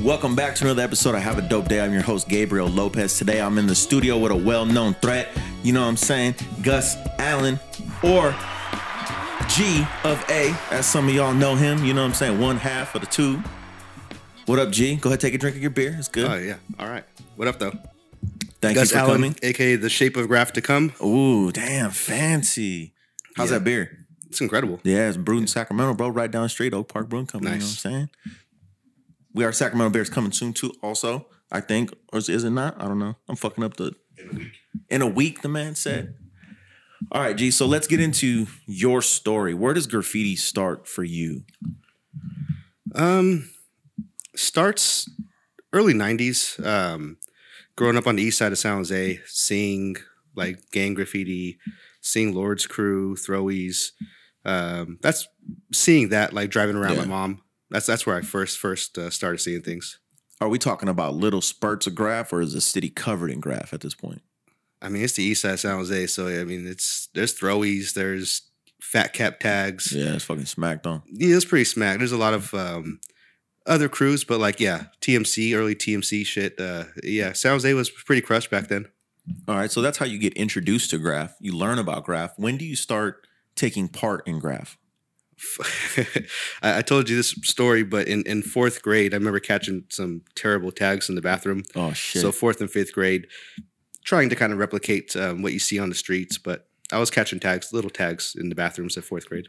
Welcome back to another episode of Have a Dope Day. I'm your host, Gabriel Lopez. Today I'm in the studio with a well known threat. You know what I'm saying? Gus Allen or G of A, as some of y'all know him. You know what I'm saying? One half of the two. What up, G? Go ahead, take a drink of your beer. It's good. Oh yeah. All right. What up though? Thank Gus you for Allen, coming. aka the shape of graph to come. Ooh, damn, fancy. How's Yeah. that beer? It's incredible. Yeah, it's brewed in Sacramento, bro. Right down the street, Oak Park Brewing Company. Nice. You know what I'm saying? We are Sacramento Bears coming soon too. Also, I think, or is, is it not? I don't know. I'm fucking up the in a week. In a week, the man said. All right, G. So let's get into your story. Where does graffiti start for you? Um, starts early '90s. Um, growing up on the east side of San Jose, seeing like gang graffiti, seeing Lord's Crew, throwies. Um, that's seeing that like driving around Yeah. my mom. That's that's where I first first uh, started seeing things. Are we talking about little spurts of graph, or is the city covered in graph at this point? I mean, it's the east side of San Jose, so I mean, it's there's throwies, there's fat cap tags. Yeah, it's fucking smacked on. yeah, it's pretty smack. There's a lot of um, other crews, but like yeah, TMC, early TMC shit. Uh, yeah, San Jose was pretty crushed back then. All right, so that's how you get introduced to graph. You learn about graph. When do you start taking part in graph? I, told you this story, but in, in fourth grade, I remember catching some terrible tags in the bathroom. Oh shit! So fourth and fifth grade, trying to kind of replicate um, what you see on the streets, but I was catching tags, little tags in the bathrooms at fourth grade.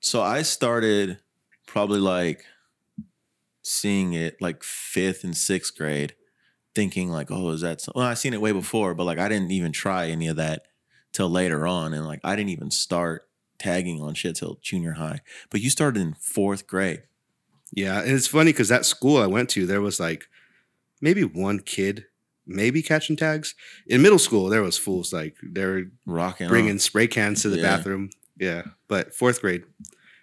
So I started probably like seeing it like fifth and sixth grade, thinking like, oh, is that? So-? Well, I seen it way before, but like I didn't even try any of that till later on, and like I didn't even start tagging on shit till junior high. But you started in fourth grade. Yeah, and it's funny because that school I went to, there was like maybe one kid, maybe catching tags. In middle school, there was fools like they're Rocking. bringing on. spray cans to the Yeah. bathroom. Yeah, but fourth grade,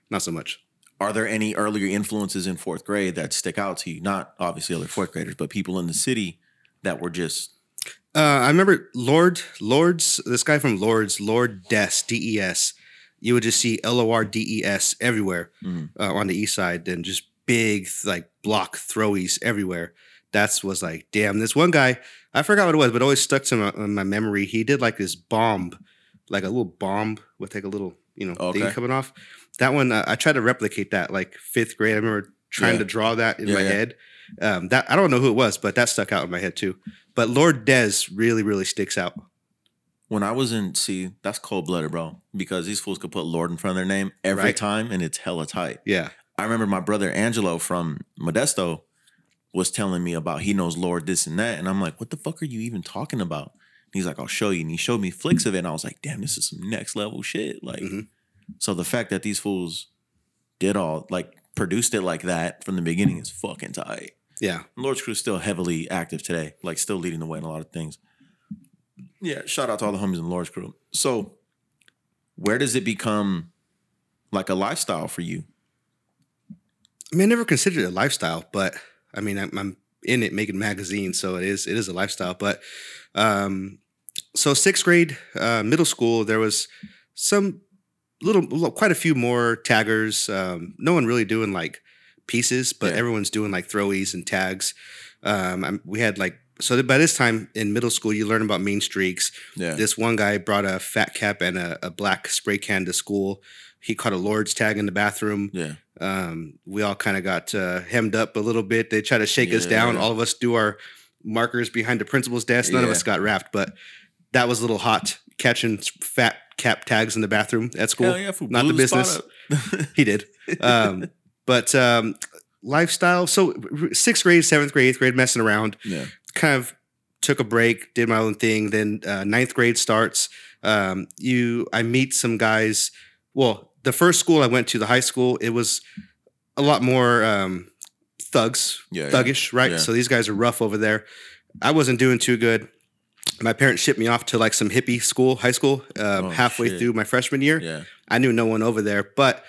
not so much. Are there any earlier influences in fourth grade that stick out to you? Not obviously other fourth graders, but people in the city that were just Uh, I remember Lord, Lords, this guy from Lords, Lord Des, D E S. You would just see L O R D E S everywhere Mhm. uh, on the east side, and just big like block throwies everywhere. That's was like, damn. This one guy, I forgot what it was, but it always stuck to my, in my memory. He did like this bomb, like a little bomb with like a little you know Okay. thing coming off. That one, uh, I tried to replicate that like fifth grade. I remember trying Yeah. to draw that in Yeah, my yeah. head. Um, that I don't know who it was, but that stuck out in my head too. But Lord Des really, really sticks out. when I was in see, that's cold blooded, bro. Because these fools could put Lord in front of their name every Right. time and it's hella tight. Yeah. I remember my brother Angelo from Modesto was telling me about he knows Lord this and that. And I'm like, what the fuck are you even talking about? And he's like, I'll show you. And he showed me flicks of it. And I was like, damn, this is some next level shit. Like, Mhm. So the fact that these fools did all like produced it like that from the beginning is fucking tight. Yeah. Lord's Crew is still heavily active today, like still leading the way in a lot of things. Yeah, shout out to all the homies in Lord's Crew. So, where does it become like a lifestyle for you? I mean, I never considered it a lifestyle, but I mean, I'm, I'm in it making magazines, so it is it is a lifestyle. But um, so sixth grade, uh, middle school, there was some little, quite a few more taggers. Um, no one really doing like pieces, but Yeah. everyone's doing like throwies and tags. Um, I'm- we had like so by this time in middle school, you learn about mean streaks. Yeah. This one guy brought a fat cap and a, a black spray can to school. He caught a Lord's tag in the bathroom. yeah. Um, we all kind of got uh, hemmed up a little bit. They try to shake us down. Yeah. All of us do our markers behind the principal's desk. None of us got wrapped, but that was a little hot catching fat cap tags in the bathroom at school. Yeah. Not the business. He did. Um, but um, lifestyle. So sixth grade, seventh grade, eighth grade, messing around. yeah. Kind of took a break, did my own thing. Then uh, ninth grade starts. Um, you, I meet some guys. Well, the first school I went to, the high school, it was a lot more um, thugs, Yeah, yeah. thuggish, right? Yeah. So these guys are rough over there. I wasn't doing too good. My parents shipped me off to like some hippie school, high school, um, Oh, halfway shit. through my freshman year. Yeah. I knew no one over there, but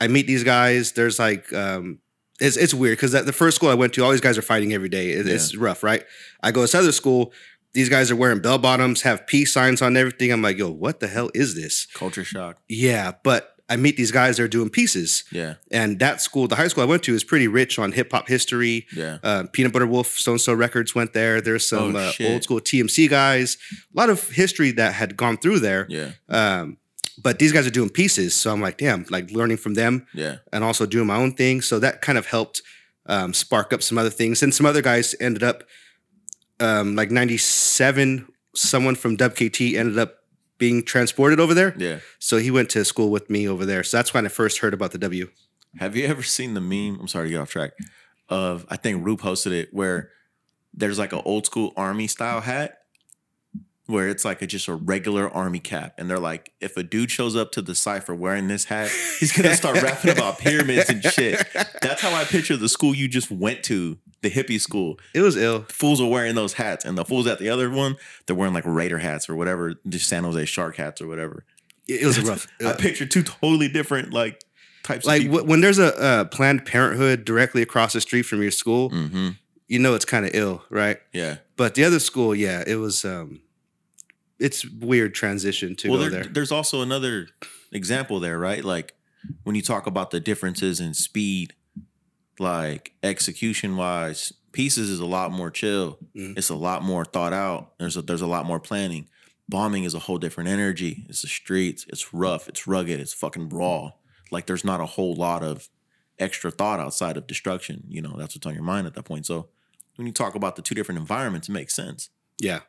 I meet these guys. There's like, um, it's, it's weird because the first school I went to, all these guys are fighting every day. It- It's rough, right? I go to this other school. these guys are wearing bell bottoms, have peace signs on everything. I'm like, yo, what the hell is this? Culture shock. Yeah, but I meet these guys. They're doing pieces, Yeah. and that school, the high school I went to, is pretty rich on hip hop history. Yeah. Uh, Peanut Butter Wolf, Stones Throw Records went there. There's some Oh, uh, old school TMC guys. A lot of history that had gone through there. Yeah. Um, but these guys are doing pieces, so I'm like, damn, like learning from them Yeah. and also doing my own thing. So that kind of helped um, spark up some other things. And some other guys ended up, um, like '97, someone from WKT ended up being transported over there. Yeah. So he went to school with me over there. So that's when I first heard about the W. Have you ever seen the meme? I'm sorry to get off track. Of I think Rue posted it where there's like an old school army style hat where it's like a, just a regular army cap, and they're like, if a dude shows up to the cipher wearing this hat, he's gonna start rapping about pyramids and shit. That's how I picture the school you just went to, the hippie school. It was ill. Fools are wearing those hats, and the fools at the other one, they're wearing like Raider hats or whatever, just San Jose Shark hats or whatever. It, it was rough. I picture two totally different like types like w- when there's a, uh Planned Parenthood directly across the street from your school, mm-hmm. you know it's kind of ill, right? Yeah. But the other school, yeah, it was. um It's weird transition to well, go there, there. there's also another example there, right? Like when you talk about the differences in speed, like execution wise, pieces is a lot more chill. Mhm. It's a lot more thought out. There's a, there's a lot more planning. Bombing is a whole different energy. It's the streets. It's rough. It's rugged. It's fucking raw. Like there's not a whole lot of extra thought outside of destruction. You know, that's what's on your mind at that point. So when you talk about the two different environments, it makes sense. Yeah.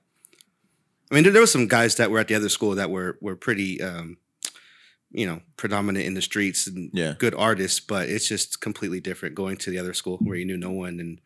I mean, there, there was some guys that were at the other school that were were pretty, um, you know, predominant in the streets and Yeah. good artists, but it's just completely different going to the other school where you knew no one and,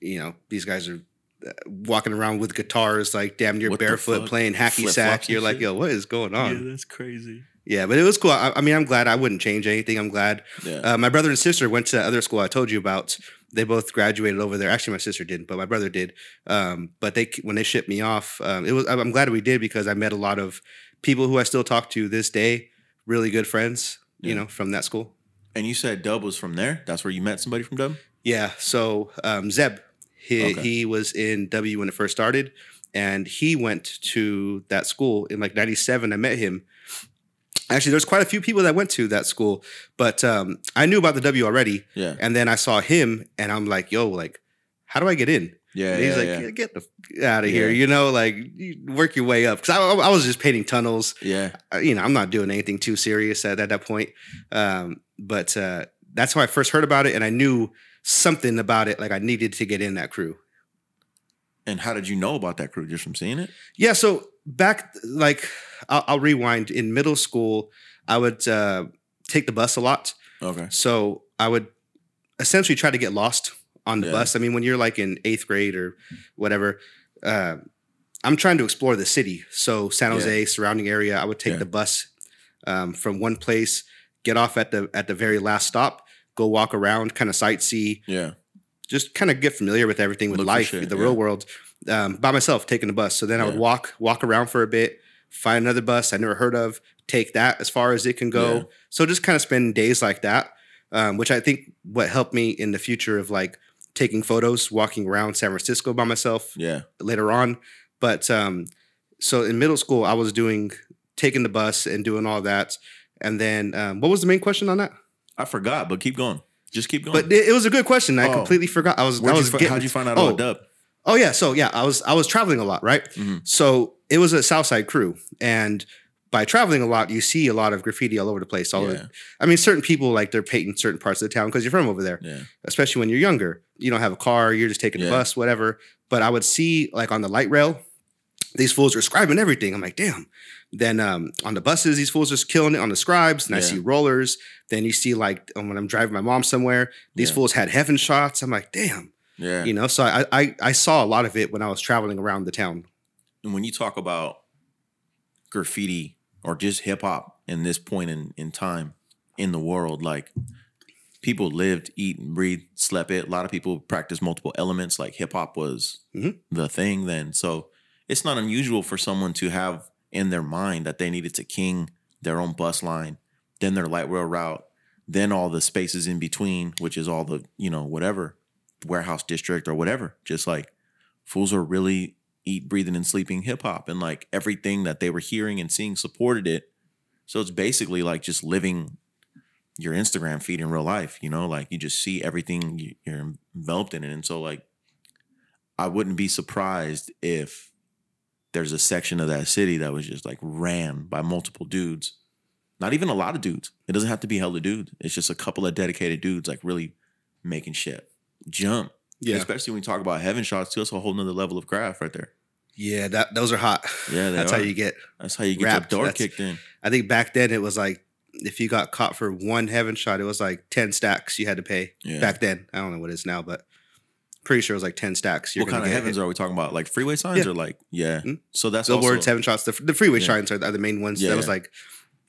you know, these guys are uh, walking around with guitars like damn near What barefoot playing hacky Flip-flops sack. You're like, shit? yo, what is going on? Yeah, that's crazy. Yeah, but it was cool. I, I mean, I'm glad. I wouldn't change anything. I'm glad. Yeah. Uh, my brother and sister went to the other school I told you about. They both graduated over there. Actually, my sister didn't, but my brother did. Um, but they when they shipped me off, um, it was. I'm glad we did because I met a lot of people who I still talk to this day. Really good friends, you Yeah. know, from that school. And you said Dub was from there. That's where you met somebody from Dub. Yeah. So um, Zeb, he Okay. he was in W when it first started, and he went to that school in like '97. I met him. Actually, there's quite a few people that went to that school, but um, I knew about the W already, Yeah. and then I saw him, and I'm like, "Yo, like, how do I get in?" Yeah. and he's yeah, like, yeah. "Get- "Get the f- out of here," you know, like work your way up. Because I, I was just painting tunnels. yeah. You know, I'm not doing anything too serious at, at that point. Um, but uh, that's how I first heard about it, and I knew something about it. Like I needed to get in that crew. And how did you know about that crew? Just from seeing it? Yeah. So back, like, I'll, I'll rewind. In middle school, I would uh, take the bus a lot. Okay. So I would essentially try to get lost on the Yeah. bus. I mean, when you're like in eighth grade or whatever, uh, I'm trying to explore the city. So San Yeah. Jose, surrounding area, I would take Yeah. the bus um, from one place, get off at the at the very last stop, go walk around, kind of sightsee, Yeah. just kind of get familiar with everything with Look life, shit, the yeah. real world, um, by myself, taking the bus. So then I would walk walk around for a bit, find another bus I never heard of, take that as far as it can go. Yeah. So just kind of spend days like that, um, which I think what helped me in the future of like taking photos, walking around San Francisco by myself Yeah. later on. But um, so in middle school, I was doing taking the bus and doing all that. And then um, what was the main question on that? I forgot, but keep going. Just keep going. But it, it was a good question. I Oh. completely forgot. I was. Where'd I was fi- getting- how'd you find out oh, about Dub? Oh yeah, so yeah, I was I was traveling a lot, right? Mhm. So it was a Southside crew, and by traveling a lot, you see a lot of graffiti all over the place. All Yeah. over, I mean, certain people like they're painting certain parts of the town because you're from over there. Yeah. Especially when you're younger, you don't have a car, you're just taking Yeah. the bus, whatever. But I would see like on the light rail, these fools are scribing everything. I'm like, damn. Then um, on the buses, these fools are killing it on the scribes, and I see rollers. Then you see like when I'm driving my mom somewhere, these Yeah. fools had heaven shots. I'm like, damn Yeah. you know so I, I i saw a lot of it when i was traveling around the town and when you talk about graffiti or just hip hop in this point in, in time in the world, like people lived, eat, and breathe, slept it. A lot of people practice multiple elements, like hip hop was Mhm. the thing then. So it's not unusual for someone to have in their mind that they needed to king their own bus line, then their light rail route, then all the spaces in between, which is all the, you know, whatever, warehouse district or whatever. Just like fools are really eat, breathing, and sleeping hip hop, and like everything that they were hearing and seeing supported it. So it's basically like just living your Instagram feed in real life. You know, like you just see everything you- you're enveloped in it, and so like I wouldn't be surprised if there's a section of that city that was just like ran by multiple dudes. Not even a lot of dudes. It doesn't have to be hella dudes. It's just a couple of dedicated dudes like really making shit jump. Yeah, Especially when you talk about heaven shots too. That's a whole nother level of craft right there. yeah. That those are hot. Yeah, that's are. how you get. That's how you get Wrapped. the door That's- kicked in. I think back then it was like if you got caught for one heaven shot, it was like ten stacks you had to pay. Yeah. Back then, I don't know what it is now, but pretty sure it was like ten stacks. You're what kind of heavens hit. are we talking about? Like freeway signs Yeah. or like yeah. Hmm? So that's Billboards, also heaven shots. The, the freeway Yeah. signs are, are the main ones. Yeah, that was like,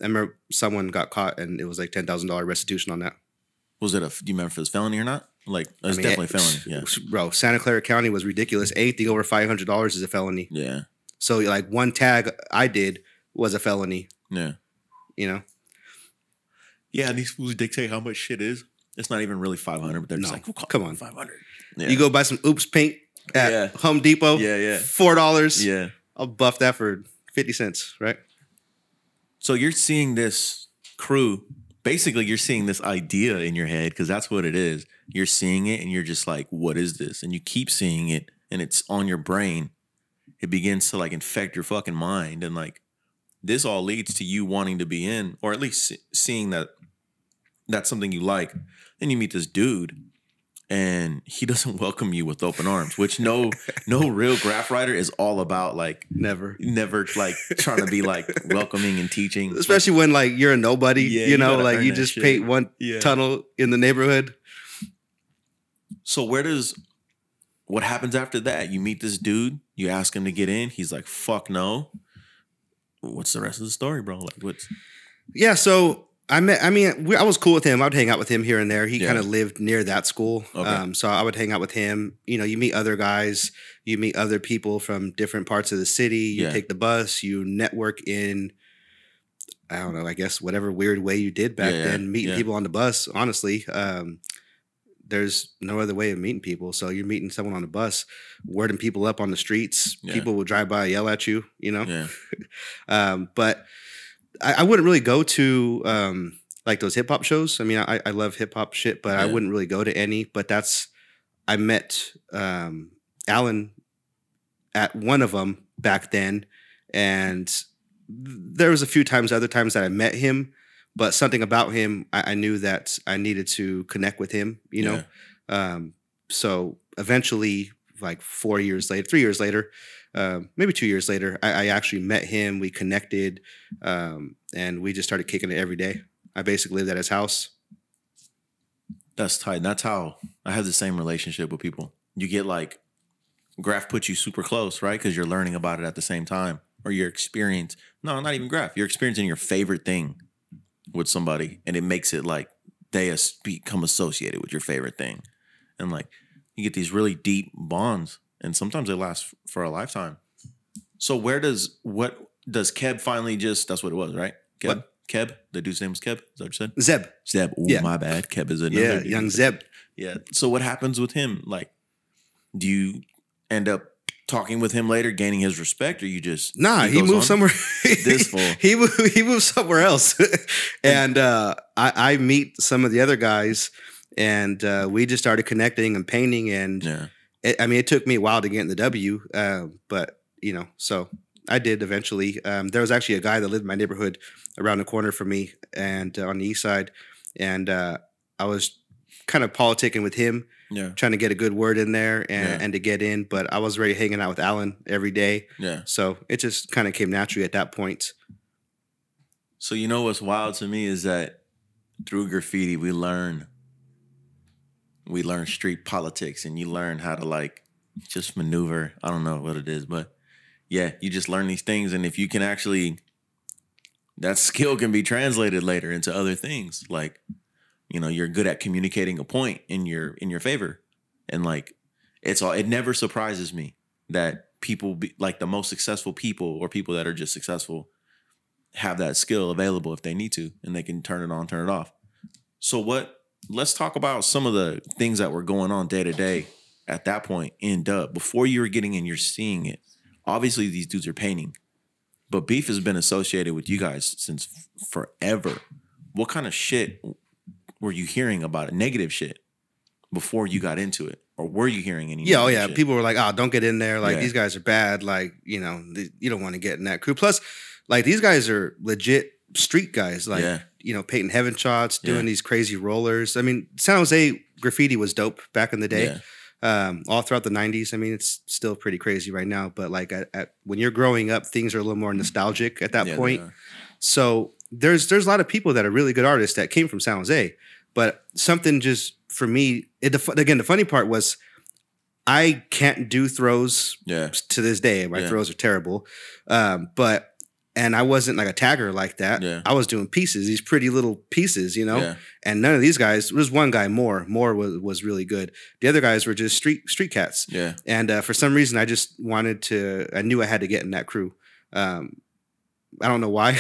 I remember someone got caught and it was like ten thousand dollar restitution on that. was it a? Do you remember if it was felony or not? Like it's I mean, definitely it- eh, felony. Yeah, bro. Santa Clara County was ridiculous. Anything over five hundred dollars is a felony. yeah, So like one tag I did was a felony. yeah. You know, Yeah, and these fools dictate how much shit is. It's not even really five hundred, but they're just No. like, we'll Come on. five hundred. Yeah. you go buy some Oops paint at Yeah. Home Depot. Yeah, yeah. Four dollars. yeah. I'll buff that for fifty cents. Right. So you're seeing this crew. Basically, you're seeing this idea in your head because that's what it is. You're seeing it, and you're just like, "What is this?" And you keep seeing it, and it's on your brain. It begins to like infect your fucking mind, and like this all leads to you wanting to be in, or at least seeing that that's something you like. Then you meet this dude, and he doesn't welcome you with open arms, which no no real graph writer is all about. Like Never. never like trying to be like welcoming and teaching. Especially when like you're a nobody. Yeah, you you know, gotta like you just shit. paint one Yeah. tunnel in the neighborhood. So where does what happens after that? You meet this dude, you ask him to get in, he's like, "Fuck no." What's the rest of the story, bro? Like, what's Yeah, so I met. I mean, we, I was cool with him. I would hang out with him here and there. He Yeah. kind of lived near that school, Okay. um, so I would hang out with him. You know, you meet other guys, you meet other people from different parts of the city. You Yeah. take the bus, you network in. I don't know. I guess whatever weird way you did back Yeah, then, meeting people on the bus. Honestly, um, there's no other way of meeting people. So you're meeting someone on the bus, wording people up on the streets. Yeah. People will drive by, yell at you. You know. yeah, Um, but I, I wouldn't really go to um, like those hip hop shows. I mean, I, I love hip hop shit, but I wouldn't really go to any. But that's I met um, Alan at one of them back then, and there was a few times, other times that I met him, but something about him, I, I knew that I needed to connect with him. You know, um, so eventually, like four years later, three years later, um, maybe two years later, I, I actually met him. We connected, um, and we just started kicking it every day. I basically lived at his house. that's tight. And that's how I have the same relationship with people. You get like graph puts you super close, right? Because you're learning about it at the same time, or your experience. No, not even graph. You're experiencing your favorite thing with somebody, and it makes it like they become associated with your favorite thing, and like you get these really deep bonds, and sometimes they last for a lifetime. So where does what does Keb finally just? That's what it was, right? Keb. What? Keb. The dude's name was Keb. Is that what you said? Zeb, Zeb. Ooh, Yeah. my bad. Keb is another. yeah, young Zeb. Yeah. So what happens with him? Like, do you end up talking with him later, gaining his respect, or you just Nah, he, goes moved on? somewhere. This fool. he moved, he moved somewhere else, and uh, I, I meet some of the other guys, and uh, we just started connecting and painting. And Yeah. it, I mean, it took me a while to get in the W, uh, but you know, so I did eventually. Um, there was actually a guy that lived in my neighborhood around the corner from me, and uh, on the east side, and uh, I was kind of politicking with him, Yeah. trying to get a good word in there and, Yeah. and to get in. But I was already hanging out with Alan every day. Yeah. So it just kind of came naturally at that point. So you know what's wild to me is that through graffiti we learn we learn street politics and you learn how to like just maneuver. I don't know what it is, but yeah, you just learn these things and if you can actually that skill can be translated later into other things. Like, you know, you're good at communicating a point in your in your favor. And like it's all it never surprises me that people be like the most successful people or people that are just successful have that skill available if they need to and they can turn it on, turn it off. So what let's talk about some of the things that were going on day to day at that point in dub before you were getting in you're seeing it. Obviously, these dudes are painting, but beef has been associated with you guys since forever. What kind of shit were you hearing about it? Negative shit before you got into it, or were you hearing any? Yeah, oh yeah. shit? People were like, "Oh, don't get in there. Like Yeah. these guys are bad. Like you know, th- you don't want to get in that crew." Plus, like these guys are legit street guys. Like Yeah. you know, painting heaven shots, doing Yeah. these crazy rollers. I mean, San Jose graffiti was dope back in the day. Um, all throughout the '90s. I mean, it's still pretty crazy right now. But like at, at when you're growing up, things are a little more nostalgic at that point. So there's there's a lot of people that are really good artists that came from San Jose, but something just for me, it, again the funny part was I can't do throws Yeah. to this day. My Yeah. throws are terrible, um, but and I wasn't like a tagger like that. Yeah. I was doing pieces, these pretty little pieces, you know. Yeah. And none of these guys. There was one guy more. More was was really good. The other guys were just street street cats. Yeah. And uh, for some reason, I just wanted to. I knew I had to get in that crew. Um, I don't know why,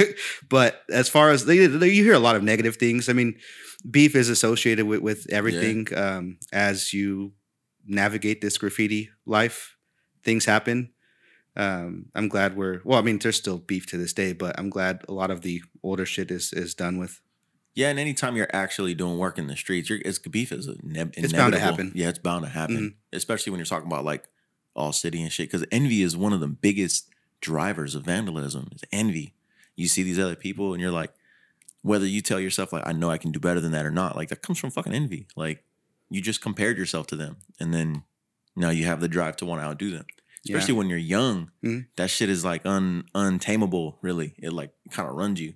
but as far as they, they, you hear a lot of negative things. I mean, beef is associated with with everything. Um, as you navigate this graffiti life, things happen. Um, I'm glad we're well. I mean, there's still beef to this day, but I'm glad a lot of the older shit is is done with. Yeah, and anytime you're actually doing work in the streets, you're, it's beef is a ne- It's bound to happen. Yeah, it's bound to happen, Mhm. especially when you're talking about like all city and shit. Because envy is one of the biggest drivers of vandalism. Is envy. You see these other people, and you're like, whether you tell yourself like, I know I can do better than that or not, like that comes from fucking envy. Like you just compared yourself to them, and then now you have the drive to want to outdo them. Yeah. Especially when you're young, Mhm. that shit is like un untamable. Really, it like kind of runs you.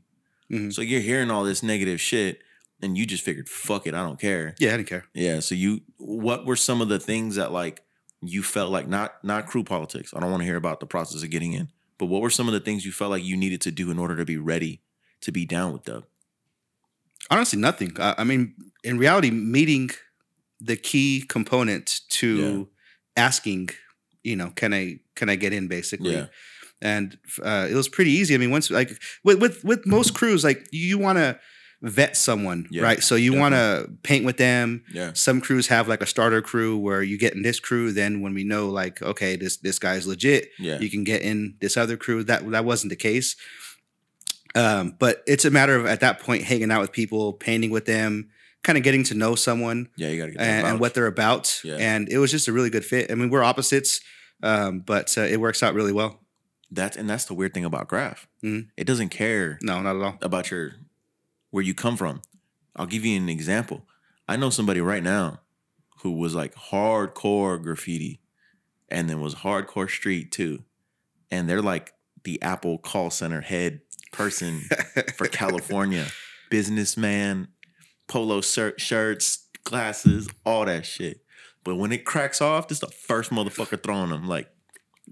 Mhm. So you're hearing all this negative shit, and you just figured, fuck it, I don't care. Yeah, I didn't care. Yeah. So you, what were some of the things that like you felt like not not crew politics? I don't want to hear about the process of getting in, but what were some of the things you felt like you needed to do in order to be ready to be down with Dub? Honestly, nothing. I, I mean, in reality, meeting the key component to asking, you know, can I can I get in basically? Yeah. And uh, it was pretty easy. I mean, once like with with with most crews, like you want to vet someone, Yeah, right? So you want to paint with them. Yeah. Some crews have like a starter crew where you get in this crew. Then when we know like, okay, this this guy's legit, Yeah. you can get in this other crew. That that wasn't the case. Um, but it's a matter of at that point hanging out with people, painting with them, kind of getting to know someone Yeah. You got to get and, and what they're about. Yeah. And it was just a really good fit. I mean, we're opposites, um, but uh, it works out really well. that's and that's the weird thing about Graph. Mhm. It doesn't care No, not at all. about your where you come from. I'll give you an example. I know somebody right now who was like hardcore graffiti and then was hardcore street too. And they're like the Apple call center head person for California. Businessman, polo shirt, shirts, glasses, all that shit. But when it cracks off, this the first motherfucker throwing them. Like,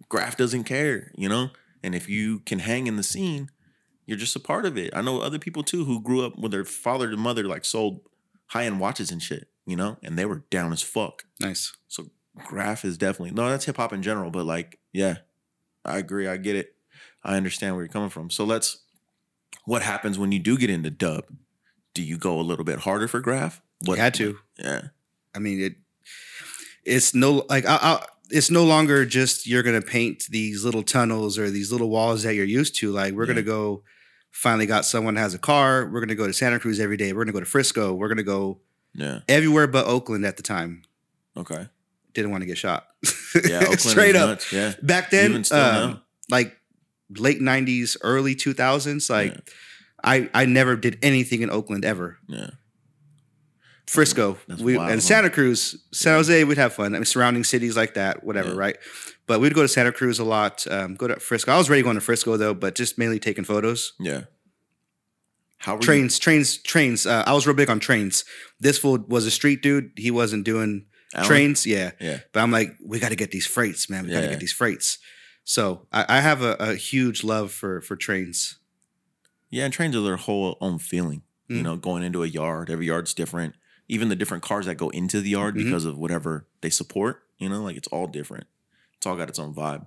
Graph doesn't care, you know? And if you can hang in the scene, you're just a part of it. I know other people too who grew up with their father and mother like sold high end watches and shit, you know, and they were down as fuck. nice. So graph is definitely no, that's hip hop in general, but like, yeah, I agree. I get it. I understand where you're coming from. So let's what happens when you do get into dub? Do you go a little bit harder for graph? What You had to. Yeah. I mean, it. It's no like I, I, it's no longer just you're gonna paint these little tunnels or these little walls that you're used to. Like we're Yeah. gonna go. Finally, got someone has a car. We're gonna go to Santa Cruz every day. We're gonna go to Frisco. We're gonna go Yeah. everywhere but Oakland at the time. Okay. Didn't want to get shot. Yeah. Oakland straight up. nuts. Yeah. Back then, um, like late '90s, early 2000s, like Yeah. I I never did anything in Oakland ever. Yeah. Frisco, we and? Santa Cruz, San Jose, we'd have fun. I mean, surrounding cities like that, whatever, Yeah. right? But we'd go to Santa Cruz a lot. Um, go to Frisco. I was ready going to Frisco though, but just mainly taking photos. Yeah. How were Trains, trains, trains. Uh, I was real big on trains. This fool was a street dude. He wasn't doing Alan? trains. Yeah, Yeah. but I'm like, we got to get these freights, man. We got to Yeah. get these freights. So I, I have a, a huge love for for trains. Yeah, and trains are their whole own feeling. You Mm. know, going into a yard, every yard's different. Even the different cars that go into the yard Mhm. because of whatever they support, you know, like it's all different. It's all got its own vibe.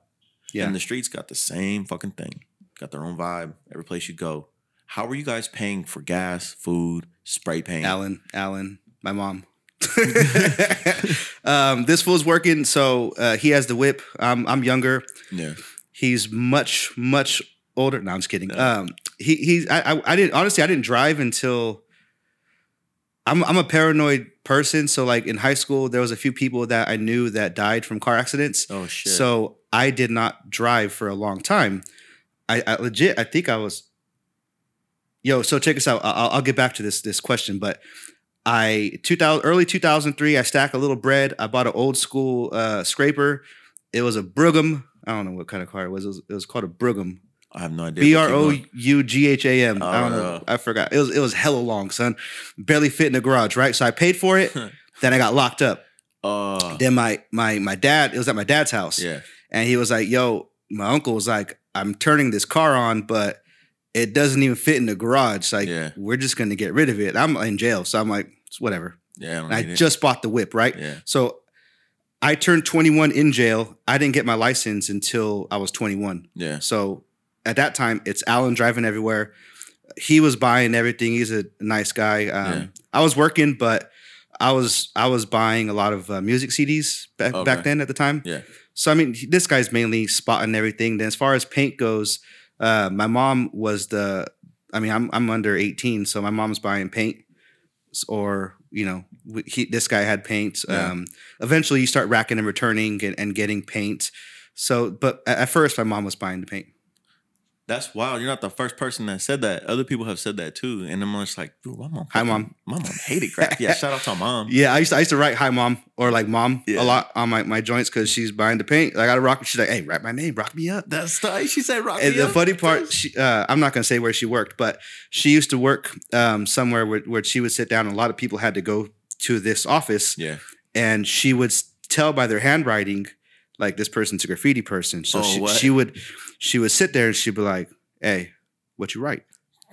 Yeah. And the streets got the same fucking thing. Got their own vibe every place you go. How are you guys paying for gas, food, spray paint? Alan, Alan, my mom. um, this fool's working, so uh, he has the whip. I'm I'm younger. Yeah. He's much much older. No, I'm just kidding. Um, he he's I, I I didn't honestly I didn't drive until. I'm I'm a paranoid person, so like in high school, there was a few people that I knew that died from car accidents. Oh shit. So I did not drive for a long time. I, I legit, I think I was. Yo, so check us out. I'll, I'll get back to this this question, but I 2000 early 2003. I stacked a little bread. I bought an old school uh, scraper. It was a Brougham. I don't know what kind of car it was. It was, it was called a Brougham. I have no idea. B R O. U G H A M. I don't Oh, know. I forgot. It was it was hella long, son. Barely fit in the garage, right? So I paid for it. then I got locked up. Oh. Then my my my dad. It was at my dad's house yeah. and he was like, "Yo, my uncle was like, I'm turning this car on, but it doesn't even fit in the garage. Like, Yeah. we're just gonna get rid of it. I'm in jail, so I'm like, it's whatever. Yeah. I I just bought the whip, right? Yeah. So I turned 21 in jail. I didn't get my license until I was 21. Yeah. So at that time, it's Alan driving everywhere. He was buying everything. He's a nice guy. Um, Yeah. I was working, but I was I was buying a lot of uh, music CDs back Okay. back then at the time. Yeah. So I mean, this guy's mainly spotting everything. Then as far as paint goes, uh, my mom was the. I mean, I'm I'm under 18, so my mom's buying paint, or you know, he this guy had paint. Yeah. Um, eventually, you start racking and returning and, and getting paint. So, but at, at first, my mom was buying the paint. That's wild. You're not the first person that said that. Other people have said that too. And I'm just like, dude, my mom. Hi, Mom. My mom hated crack. Yeah. Shout out to my mom. Yeah, I used to, I used to write "Hi, mom" or like "Mom" Yeah. a lot on my, my joints because she's buying the paint. I got to rock. She's like, "Hey, write my name, rock me up." That's tight. She said rock And me the up. funny part, she, uh, I'm not going to say where she worked, but she used to work um, somewhere where, where she would sit down. And a lot of people had to go to this office, Yeah. and she would tell by their handwriting, like this person's a graffiti person. So Oh, she, what? she would she would sit there and she'd be like, "Hey, what you write?"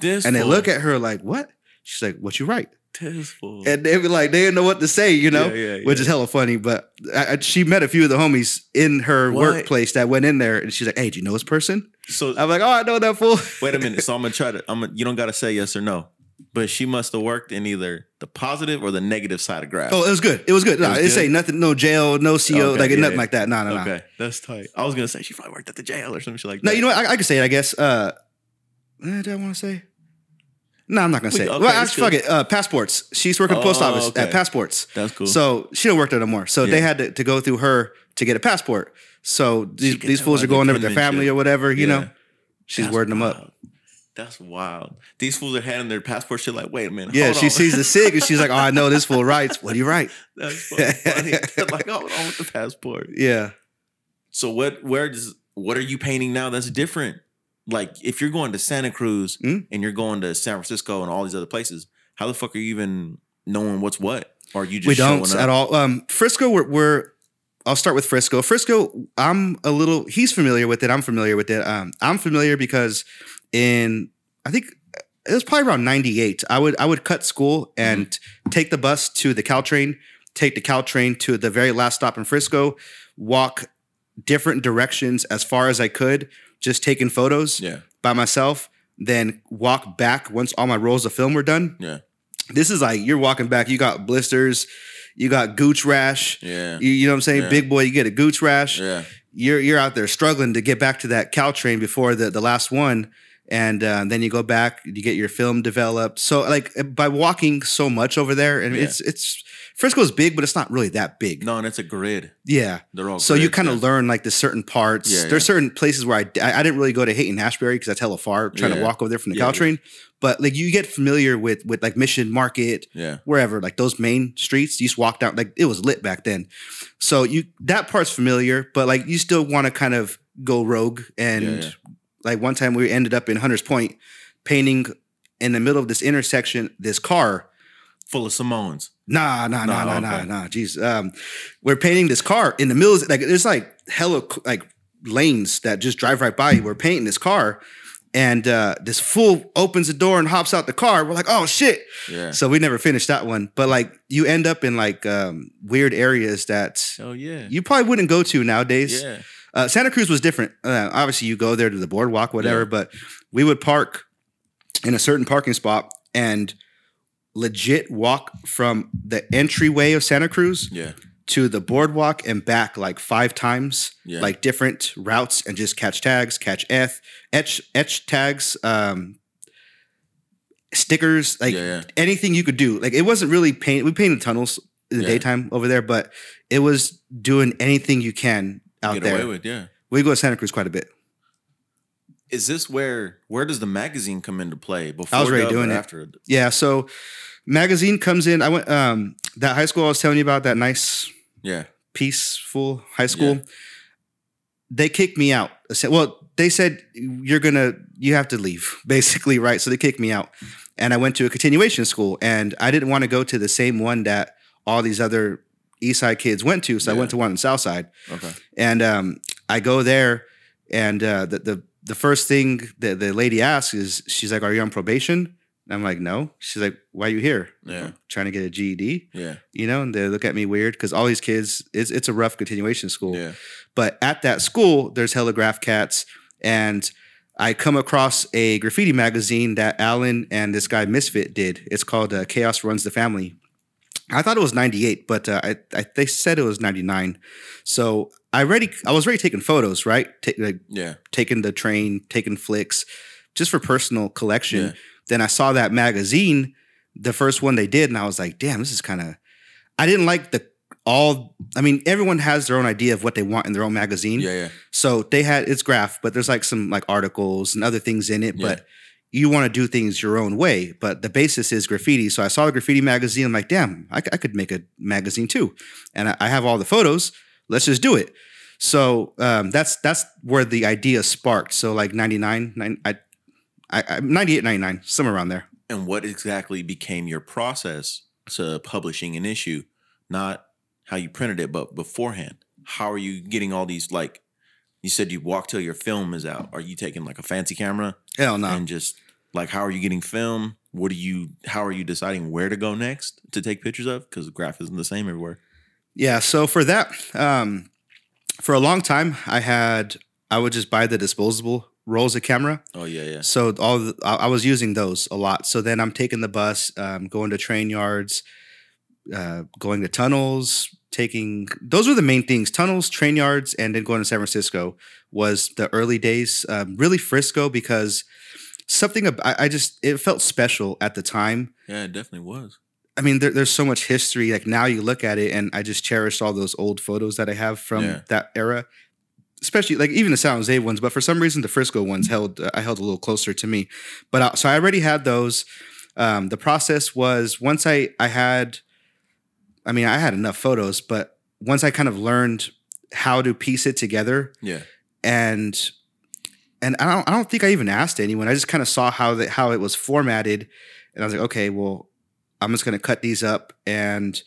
This And they fool. look at her like, "What?" She's like, "What you write?" this fool. And they be like, they didn't know what to say, you know, Yeah, yeah, which yeah. is hella funny. But I, I, she met a few of the homies in her What? workplace that went in there, and she's like, "Hey, do you know this person?" so I'm like, "Oh, I know that fool." wait a minute. So I'm gonna try to. I'm. Gonna, you don't gotta say yes or no. But she must have worked in either the positive or the negative side of graph. Oh, it was good. It was good. No, It was it say nothing, no jail, no CO, Okay, like yeah, nothing yeah. like that. No, no, no. okay, that's tight. I was gonna say she probably worked at the jail or something shit like No, you know what? I, I could say it. I guess. Uh, do I want to say? No, I'm not gonna say. it. well, actually, fuck it. Uh, passports. She's working post Oh, office okay. at passports. That's cool. So she don't work there no more. So they had to, to go through her to get a passport. So these, these fools are going there with their family or whatever. You Yeah. know, she's That's wording them up. That's wild. These fools are handing their passport shit like, wait a minute. Yeah, she on. sees the sig and she's like, "Oh, I know this fool writes. What do you write?" That's funny. Like, hold on with the passport. Yeah. So what? Where does? What are you painting now? That's different. Like if you're going to Santa Cruz Mm. and you're going to San Francisco and all these other places, how the fuck are you even knowing what's what? Or are you just we don't up? at all. Um, Frisco, we're, we're. I'll start with Frisco. Frisco, I'm a little. He's familiar with it. I'm familiar with it. Um, I'm familiar because in I think it was probably around '98. I would I would cut school and Mm-hmm. take the bus to the Caltrain, take the Caltrain to the very last stop in Frisco, walk different directions as far as I could, just taking photos Yeah, by myself. Then walk back once all my rolls of film were done yeah, this is like you're walking back, you got blisters, you got gooch rash. yeah, You, you know what I'm saying? Yeah. Big boy, you get a gooch rash. yeah. You're you're out there struggling to get back to that Caltrain before the, the last one. And uh, then you go back, you get your film developed. So like by walking so much over there, and Yeah. it's it's Frisco's big, but it's not really that big. No, and it's a grid. Yeah. They're all So you grids, kind yeah. of learn like the certain parts. Yeah, There's yeah. certain places where I, I I didn't really go to Haight-Ashbury because that's hella far trying to walk over there from the Yeah, yeah. But like you get familiar with with like Mission Market, Yeah, wherever, like those main streets. You just walk down, like it was lit back then. So you that part's familiar, but like you still want to kind of go rogue. And Yeah, yeah. Like one time we ended up in Hunters Point painting in the middle of this intersection, this car. full of Samoans. Nah, nah, nah, nah, nah, okay. nah. Jeez. Um, we're painting this car in the middle. Of, like there's like hella like lanes that just drive right by you. We're painting this car. And uh, this fool opens the door and hops out the car. We're like, oh shit. Yeah. So we never finished that one. But like you end up in like um, weird areas that Oh yeah. you probably wouldn't go to nowadays. yeah. Uh, Santa Cruz was different. Uh, obviously, you go there to the boardwalk, whatever. Yeah. But we would park in a certain parking spot, and legit walk from the entryway of Santa Cruz Yeah. to the boardwalk and back like five times, Yeah. like different routes, and just catch tags, catch eth, etch etch tags, um, stickers, like Yeah, anything you could do. Like it wasn't really paint. We painted tunnels in the daytime over there, but it was doing anything you can out Get there. away with, yeah. we go to Santa Cruz quite a bit. Is this where where does the magazine come into play? Before I was already doing it. after? Yeah, so magazine comes in. I went um that high school I was telling you about, that nice Yeah. peaceful high school. They kicked me out. I said- Well, they said you're gonna you have to leave, basically, right? So they kicked me out. And I went to a continuation school and I didn't want to go to the same one that all these other East Side kids went to. So I went to one in South Side. Okay. And um, I go there, and uh, the, the the first thing that the lady asks is, she's like, "Are you on probation?" And I'm like, "No." She's like, "Why are you here?" Yeah. trying to get a GED. Yeah. You know, and they look at me weird because all these kids, it's it's a rough continuation school. Yeah. But at that school, there's hella graph cats, and I come across a graffiti magazine that Alan and this guy Misfit did. It's called uh, Chaos Runs the Family. I thought it was 98, but uh, I, I they said it was 99. So I already I was already taking photos, right? Ta- like Yeah. taking the train, taking flicks, just for personal collection. Yeah. Then I saw that magazine, the first one they did, and I was like, damn, this is kind of. I didn't like the all. I mean, everyone has their own idea of what they want in their own magazine. Yeah. Yeah. So they had it's graph, but there's like some like articles and other things in it. Yeah. But you want to do things your own way. But the basis is graffiti. So I saw the graffiti magazine. I'm like, damn, I could make a magazine too. And I, I have all the photos. Let's just do it. So um, that's that's where the idea sparked. So like 99, nine, I, I, I 98, 99, somewhere around there. And what exactly became your process to publishing an issue? Not how you printed it, but beforehand. How are you getting all these like you said you walk till your film is out. Are you taking like a fancy camera Hell no. and just like how are you getting film? What are you how are you deciding where to go next to take pictures of? Because the graph isn't the same everywhere. Yeah, so for that, um, for a long time, I had I would just buy the disposable rolls of camera. Oh yeah, yeah. So all the, I I was using those a lot. So then I'm taking the bus, um, going to train yards, uh, going to tunnels, taking those were the main things: tunnels, train yards, and then going to San Francisco was the early days. Um, really Frisco because something ab- I, I just it felt special at the time. Yeah, it definitely was. I mean, there, there's so much history. Like now you look at it, and I just cherish all those old photos that I have from Yeah. that era. Especially like even the San Jose ones, but for some reason the Frisco ones held I held a little closer to me. But uh, so I already had those. Um, the process was once I I had, I mean I had enough photos, but once I kind of learned how to piece it together, Yeah. and and I don't I don't think I even asked anyone. I just kind of saw how that how it was formatted, and I was like, okay, well, I'm just gonna cut these up. And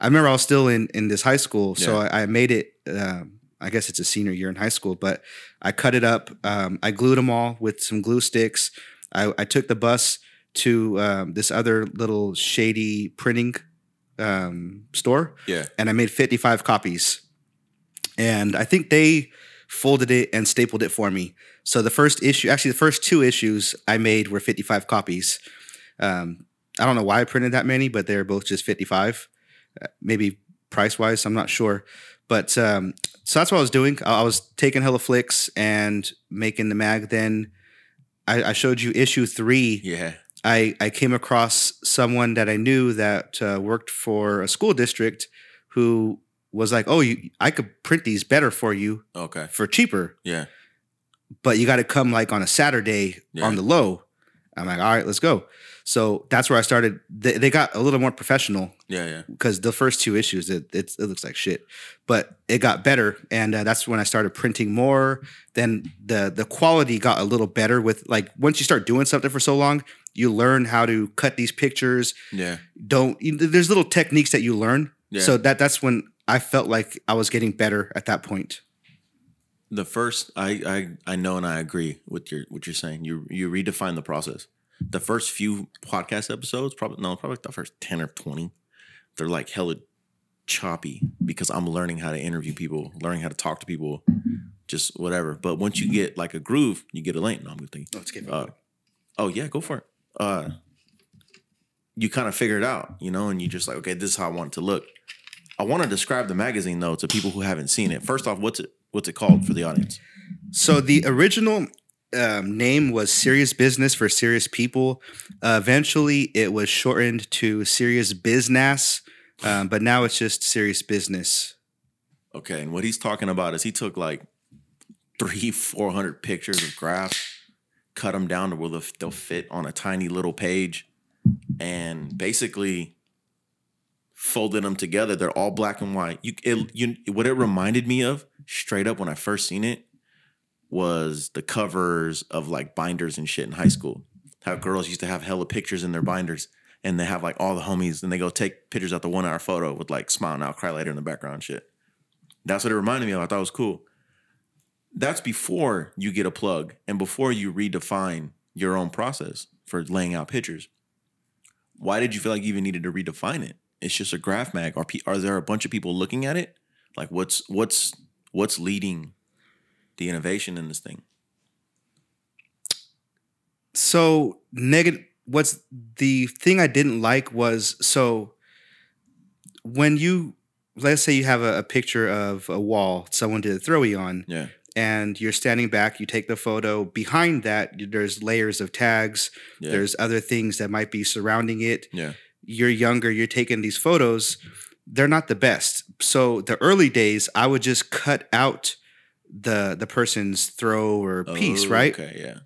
I remember I was still in in this high school, so Yeah. I, I made it. Um, I guess it's a senior year in high school, but I cut it up. Um, I glued them all with some glue sticks. I, I took the bus to um, this other little shady printing um, store Yeah. and I made 55 copies. And I think they folded it and stapled it for me. So the first issue, actually, the first two issues I made were 55 copies. Um, I don't know why I printed that many, but they're both just 55. Uh, maybe price wise, I'm not sure. But um, so that's what I was doing. I I was taking hella flicks and making the mag. Then I, I showed you issue three. Yeah. I, I came across someone that I knew that uh, worked for a school district who was like, "Oh, you, I could print these better for you Okay. for cheaper, Yeah. But you got to come like on a Saturday Yeah. on the low." I'm like, "All right, let's go." So that's where I started. They, they got a little more professional Yeah. Yeah. because the first two issues it, it's it looks like shit, but it got better, and uh, that's when I started printing more. Then the the quality got a little better with like once you start doing something for so long, you learn how to cut these pictures. Yeah. Don't you- there's little techniques that you learn. Yeah. So that that's when I felt like I was getting better at that point. The first, I, I, I know, and I agree with your what you're saying. You, you redefine the process. The first few podcast episodes, probably no, probably the first ten or twenty, they're like hella choppy because I'm learning how to interview people, learning how to talk to people, just whatever. But once you get like a groove, you get a lane. No, I'm good thinking. Let's get Uh, oh yeah, go for it. Uh, you kind of figure it out, you know, and you just like, okay, this is how I want it to look. I want to describe the magazine though to people who haven't seen it. First off, what's it what's it called for the audience? So the original um, name was Serious Business for Serious People. Uh, eventually, it was shortened to Serious Business, um, but now it's just Serious Business. Okay, and what he's talking about is he took like three, four hundred pictures of graphs, cut them down to where they'll, fit on a tiny little page, and basically folded them together. They're all black and white. You, it, you, what it reminded me of, straight up, when I first seen it, was the covers of like binders and shit in high school. How girls used to have hella pictures in their binders, and they have like all the homies, and they go take pictures out the one hour photo with like smile now, cry later in the background shit. That's what it reminded me of. I thought it was cool. That's before you get a plug and before you redefine your own process for laying out pictures. Why did you feel like you even needed to redefine it? It's just a graff mag. Are are there a bunch of people looking at it? Like what's what's what's leading the innovation in this thing? So negative. What's the thing I didn't like was so when you let's say you have a, a picture of a wall someone did a throwy on, Yeah. and you're standing back. You take the photo. Behind that, there's layers of tags. Yeah. There's other things that might be surrounding it. yeah. You're younger. You're taking these photos. They're not the best. So the early days, I would just cut out the the person's throw or piece, Oh, right? Okay, yeah.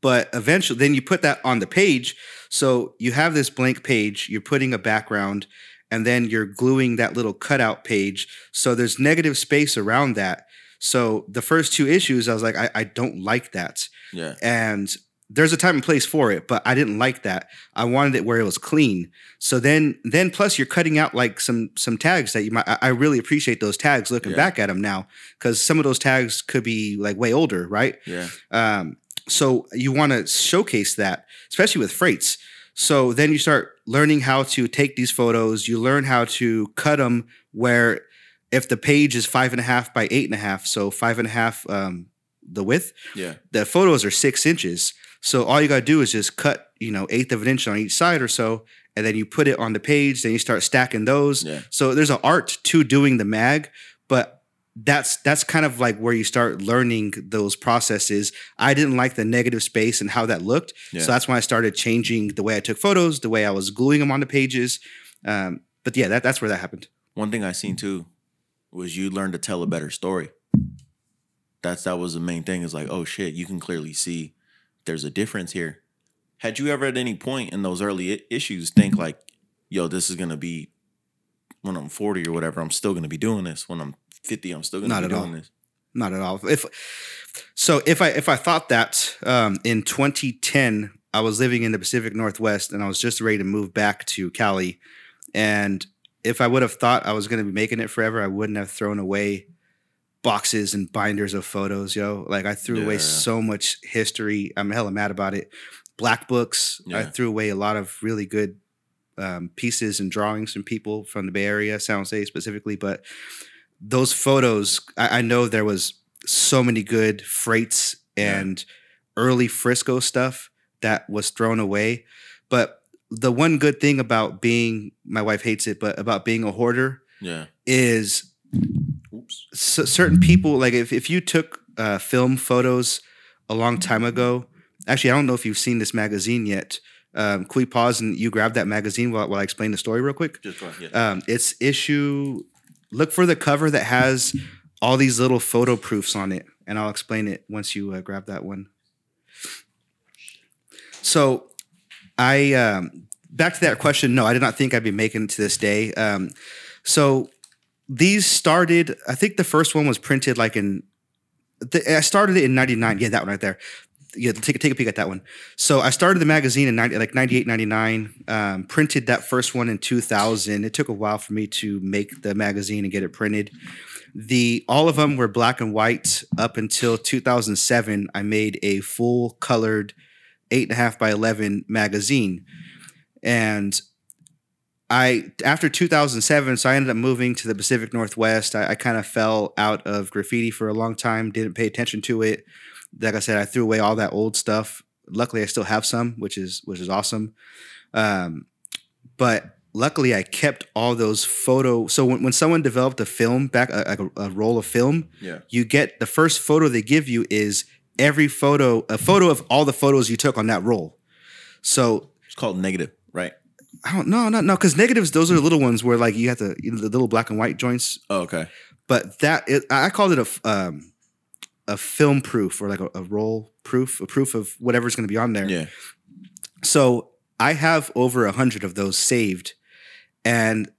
but eventually then you put that on the page so you have this blank page you're putting a background and then you're gluing that little cutout page so there's negative space around that so the first two issues i was like i, I don't like that Yeah. and there's a time and place for it but i didn't like that i wanted it where it was clean so then then plus you're cutting out like some some tags that you might i, I really appreciate those tags looking Yeah. back at them now because some of those tags could be like way older right Yeah. um, so you want to showcase that, especially with freights. So then you start learning how to take these photos. You learn how to cut them where if the page is five and a half by eight and a half, so five and a half um, the width, Yeah. the photos are six inches. So all you got to do is just cut, you know, eighth of an inch on each side or so, and then you put it on the page. Then you start stacking those. Yeah. So there's an art to doing the mag, but that's that's kind of like where you start learning those processes. I didn't like the negative space and how that looked, Yeah. so that's when I started changing the way I took photos, the way I was gluing them on the pages. Um, but yeah, that, that's where that happened. One thing I seen too was you learn to tell a better story. That's that was the main thing. Is like, oh shit, you can clearly see there's a difference here. Had you ever at any point in those early i- issues think like, yo, this is gonna be when I'm 40 or whatever, I'm still gonna be doing this. When I'm 50, I'm still gonna Not be at all. doing this. Not at all. If so, if I if I thought that um, in 2010 I was living in the Pacific Northwest and I was just ready to move back to Cali, and if I would have thought I was going to be making it forever, I wouldn't have thrown away boxes and binders of photos. Yo, like I threw away Yeah. so much history. I'm hella mad about it. Black books. I threw away a lot of really good um, pieces and drawings from people from the Bay Area, San Jose specifically, but those photos, I, I know there was so many good freights Yeah. and early Frisco stuff that was thrown away. But the one good thing about being, my wife hates it, but about being a hoarder Yeah. is Certain people, like if, if you took uh, film photos a long time ago, actually, I don't know if you've seen this magazine yet. Um, can we pause and you grab that magazine while, while I explain the story real quick? Just ahead. Yeah. um, it's issue look for the cover that has all these little photo proofs on it and i'll explain it once you uh, grab that one so i um, back to that question no i did not think i'd be making it to this day um, so these started i think the first one was printed like in the, i started it in 99 yeah that one right there yeah, take, a- take a peek at that one. So I started the magazine in 90, like 98, 99, um, printed that first one in 2000. It took a while for me to make the magazine and get it printed. The all of them were black and white up until 2007. I made a full colored eight and a half by 11 magazine. And I, after 2007, so I ended up moving to the Pacific Northwest. I, I kind of fell out of graffiti for a long time, didn't pay attention to it like I said, I threw away all that old stuff. Luckily, I still have some, which is which is awesome. Um, but luckily I kept all those photo. So when, when someone developed a film back, a, like a, a roll of film, Yeah. you get the first photo they give you is every photo, a photo of all the photos you took on that roll. So It's called negative? I don't know, no, no, because negatives those are the little ones where like you have to you know, the little black and white joints. Oh, okay. But that it, I called it a um, a film proof or like a, a roll proof, a proof of whatever's going to be on there. Yeah. So I have over a hundred of those saved, and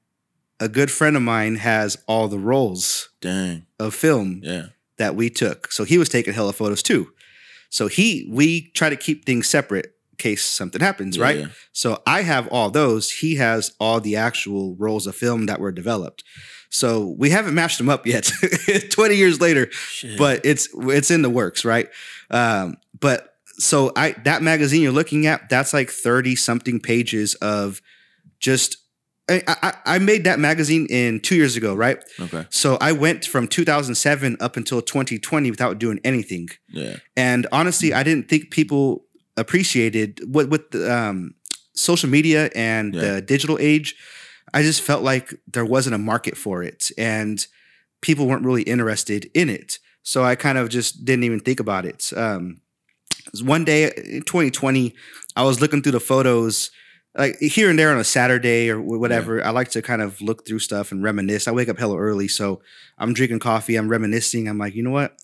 a good friend of mine has all the rolls Dang. of film Yeah. that we took. So he was taking hella photos too. So he we try to keep things separate case something happens, Yeah, right? yeah. So I have all those. He has all the actual rolls of film that were developed. So we haven't matched them up yet. 20 years later, Shit. but it's it's in the works, right? Um, but so I that magazine you're looking at, that's like 30 something pages of just I, I, I made that magazine in two years ago, right? okay. So I went from 2007 up until 2020 without doing anything. Yeah. And honestly, I didn't think people appreciated what with the, um, social media and Yeah. the digital age. I just felt like there wasn't a market for it, and people weren't really interested in it. So I kind of just didn't even think about it. Um, one day in 2020, I was looking through the photos. Like here and there on a Saturday or wh- whatever, I like to kind of look through stuff and reminisce. I wake up hella early, so I'm drinking coffee, I'm reminiscing. I'm like, you know what?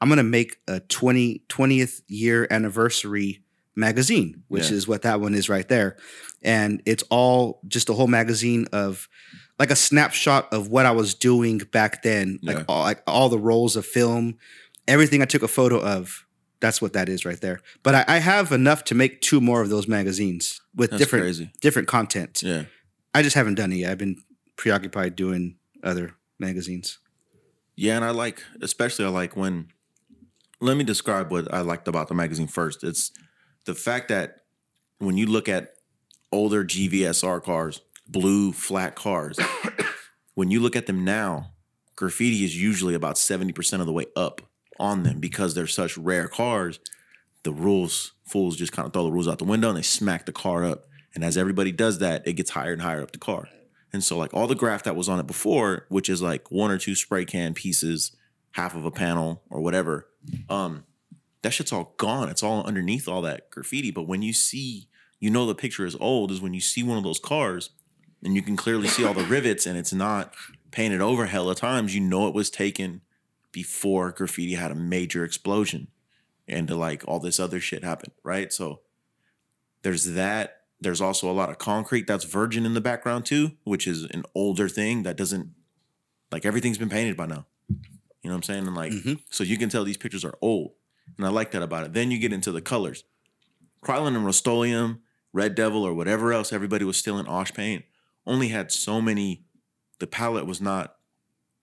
I'm gonna make a 20 20th year anniversary magazine, which Yeah. is what that one is right there. And it's all just a whole magazine of like a snapshot of what I was doing back then, like Yeah. all like all the rolls of film, everything I took a photo of. That's what that is right there. But I, I have enough to make two more of those magazines with That's different crazy. different content. Yeah. I just haven't done it yet. I've been preoccupied doing other magazines. Yeah, and I like, especially I like when. Let me describe what I liked about the magazine first. It's the fact that when you look at older GVSR cars, blue flat cars, when you look at them now, graffiti is usually about 70% of the way up on them because they're such rare cars. The rules, fools just kind of throw the rules out the window and they smack the car up. And as everybody does that, it gets higher and higher up the car. And so, like all the graff that was on it before, which is like one or two spray can pieces, half of a panel or whatever, um, that shit's all gone. It's all underneath all that graffiti. But when you see, you know, the picture is old, is when you see one of those cars and you can clearly see all the rivets and it's not painted over hella times, you know it was taken before graffiti had a major explosion and to like all this other shit happened, right? So there's that. There's also a lot of concrete that's virgin in the background too, which is an older thing that doesn't like everything's been painted by now. You know what I'm saying? And like, Mhm. so you can tell these pictures are old. And I like that about it. Then you get into the colors. Krylon and Rust-Oleum, Red Devil, or whatever else everybody was still in Osh paint only had so many, the palette was not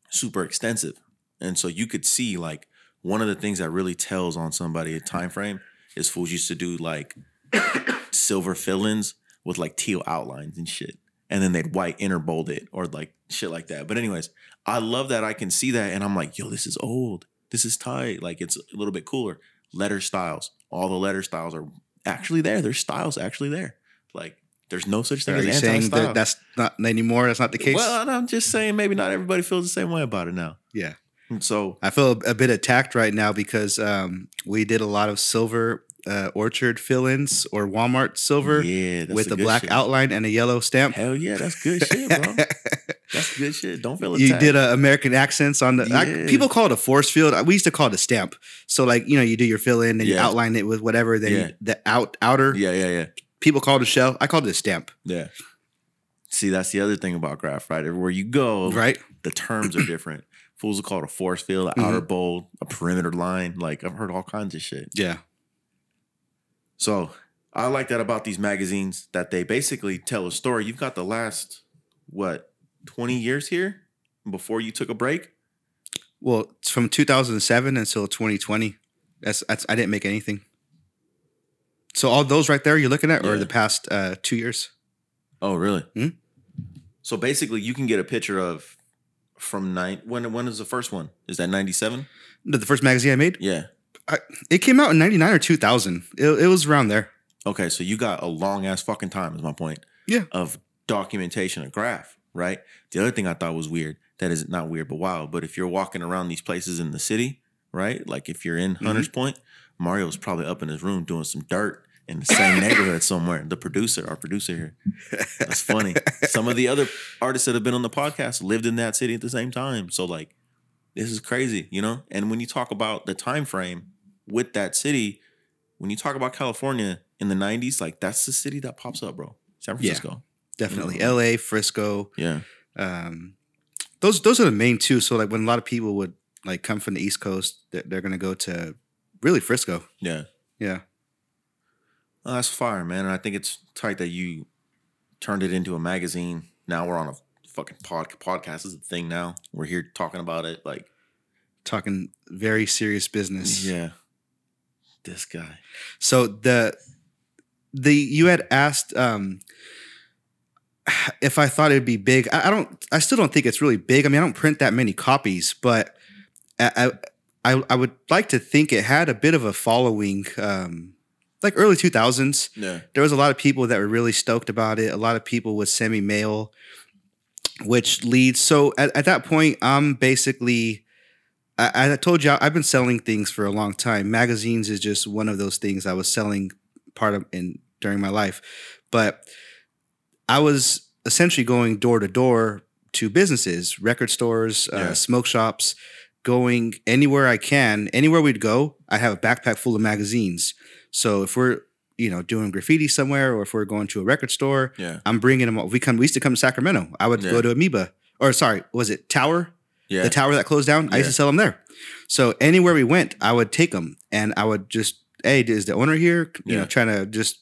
super extensive. And so you could see like one of the things that really tells on somebody a time frame is fools used to do like silver fill-ins with like teal outlines and shit. And then they'd white interbold it or like shit like that. But anyways, I love that I can see that and I'm like, yo, this is old. This is tight. Like it's a little bit cooler. Letter styles. All the letter styles are actually there. There's styles actually there. Like there's no such thing Are as you saying anti-style. that that's not anymore? That's not the case. Well, I'm just saying maybe not everybody feels the same way about it now. yeah. So I feel a bit attacked right now because um, we did a lot of silver uh, orchard fill-ins or Walmart silver yeah, with the a black shit. outline and a yellow stamp. Hell yeah, that's good shit, bro. That's good shit. Don't feel it. you did uh, American accents on the. I- people call it a force field. We used to call it a stamp. So like you know you do your fill in and you outline it with whatever. Then Yeah. you, the out outer Yeah, yeah, yeah. people call it a shell. I called it a stamp. Yeah. See, that's the other thing about graff, right? Everywhere you go, Right. the terms are different. Fools will call it a force field, an outer bold, a perimeter line. Like I've heard all kinds of shit. Yeah. So I like that about these magazines that they basically tell a story. You've got the last what twenty years here before you took a break. Well, it's from 2007 until 2020. That's, that's I didn't make anything. So all those right there you're looking at, or Yeah. the past uh, two years. Oh, really? Hmm? So basically, you can get a picture of from nine. When when is the first one? Is that ninety seven? The the first magazine I made, Yeah. I, it came out in 99 or 2000. It, it was around there. Okay, so you got a long ass fucking time. Is my point. Yeah. Of documentation of graff, right? The other thing I thought was weird, that is not weird but wild, but if you're walking around these places in the city, right? Like if you're in Hunters mm-hmm. Point, Mario's probably up in his room doing some dirt in the same neighborhood somewhere. The producer, our producer here. That's funny. Some of the other artists that have been on the podcast lived in that city at the same time. So like this is crazy, you know? And when you talk about the time frame with that city, when you talk about California in the 90s, like that's the city that pops up, bro. San Yeah. Francisco. Definitely. Mhm. LA, Frisco. Yeah. Um, those those are the main two. So like when a lot of people would like come from the East Coast, they're, they're gonna go to really Frisco. Yeah. Yeah. Oh, that's fire, man. And I think it's tight that you turned it into a magazine. Now we're on a fucking pod, podcast is a thing now. We're here talking about it. Like, Talking very serious business. yeah. This guy. So the the you had asked um if I thought it'd be big. I, I don't. I still don't think it's really big. I mean, I don't print that many copies, but I I, I would like to think it had a bit of a following. Um, like early two thousands, Yeah. there was a lot of people that were really stoked about it. A lot of people would send me mail, which leads. So at, at that point, I'm basically. I, I told you I've been selling things for a long time. Magazines is just one of those things I was selling part of in during my life, but I was essentially going door to door to businesses, record stores, Yeah. uh, smoke shops, going anywhere I can. Anywhere we'd go, I have a backpack full of magazines. So if we're you know doing graffiti somewhere, or if we're going to a record store, Yeah. I'm bringing them. all. We come. We used to come to Sacramento. I would Yeah. go to Amoeba, or sorry, was it Tower? Yeah. The tower that closed down. I used to sell them there. So anywhere we went, I would take them, and I would just, hey, is the owner here? You Yeah. know, trying to just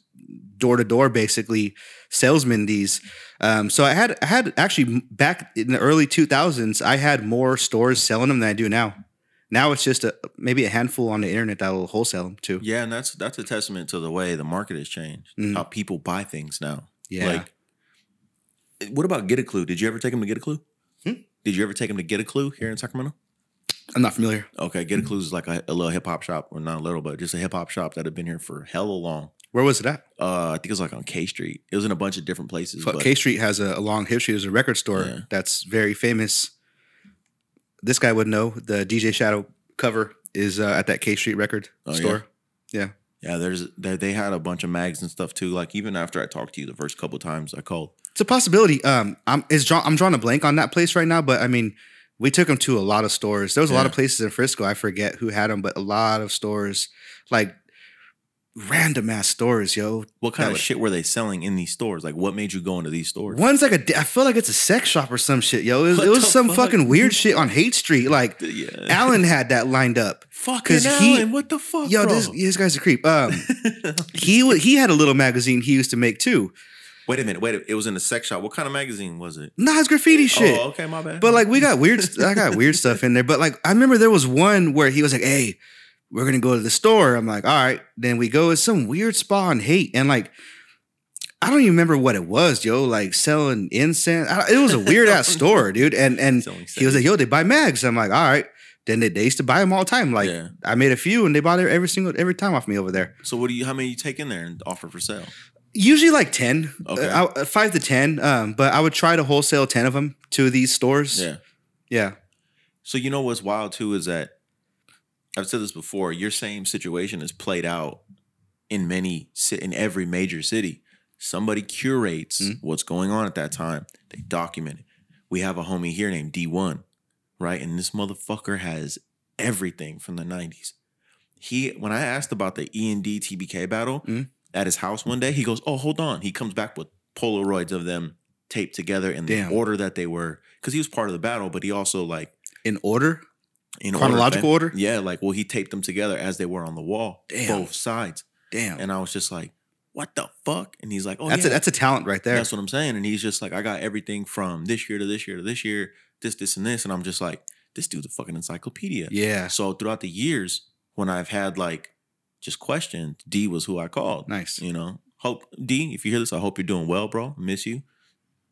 door to door, basically salesman these. Um, so I had, I had actually back in the early 2000s, I had more stores selling them than I do now. Now it's just a maybe a handful on the internet that will wholesale them too. Yeah, and that's that's a testament to the way the market has changed. Mhm. How people buy things now. Yeah. Like, what about Get a Clue? Did you ever take them to Get a Clue? Hmm? Did you ever take them to Get a Clue here in Sacramento? I'm not familiar. Okay, Get a Clue is like a, a little hip hop shop, or not a little, but just a hip hop shop that had been here for hella long. Where was it at? Uh, I think it was like on K Street. It was in a bunch of different places. Fuck, but- K Street has a, a long history. There's a record store Yeah. that's very famous. This guy would know. The DJ Shadow cover is uh, at that K Street record Oh, yeah? store. Yeah, there's they, they had a bunch of mags and stuff too. Like even after I talked to you the first couple times I called. It's a possibility. Um, I'm is draw, I'm drawing a blank on that place right now, but I mean, we took him to a lot of stores. There was a lot of places in Frisco. I forget who had them, but a lot of stores, like random ass stores, yo. What kind That of would- shit were they selling in these stores? Like what made you go into these stores? One's like a. I feel like it's a sex shop or some shit, yo. It was, What it was the some fuck? fucking weird shit on Haight Street. Like Yeah. Alan had that lined up. Fucking 'cause he- Alan, what the fuck, Yo, bro? this this guy's a creep. Um, he wa- he had a little magazine he used to make too. wait a minute, wait. A, it was in a sex shop. What kind of magazine was it? Nah, it's graffiti shit. Oh, okay, my bad. But like we got weird, I got weird stuff in there. But like I remember there was one where he was like, "Hey, we're gonna go to the store." I'm like, "All right." Then we go. It's some weird spa on Haight, and like I don't even remember what it was, yo. Like selling incense. I, it was a weird ass store, dude. And and he was like, "Yo, they buy mags." I'm like, "All right." Then they, they used to buy them all the time. Like Yeah. I made a few, and they bought it every single every time off me over there. so what do you? How many you take in there and offer for sale? Usually like ten, Okay. uh, five to ten. Um, but I would try to wholesale ten of them to these stores. Yeah. yeah. So you know what's wild too is that I've said this before. Your same situation is played out in many in every major city. Somebody curates Mhm. what's going on at that time. They document it. We have a homie here named D1, right? And this motherfucker has everything from the 90s. He when I asked about the E and D TBK battle Mhm. at his house one day, he goes, "Oh, hold on." He comes back with Polaroids of them taped together in Damn. the order that they were because he was part of the battle, but he also like In order. In Chronological order. order? Yeah, like well, he taped them together as they were on the wall, Damn. both sides, Damn. and I was just like, "What the fuck?" And he's like, "Oh, that's yeah, a that's a talent right there. that's what I'm saying." And he's just like, "I got everything from this year to this year to this year, this, this, and this," and I'm just like, "This dude's a fucking encyclopedia." yeah. So throughout the years, when I've had like just questions, D was who I called. Nice. You know, hope D, if you hear this, I hope you're doing well, bro. Miss you.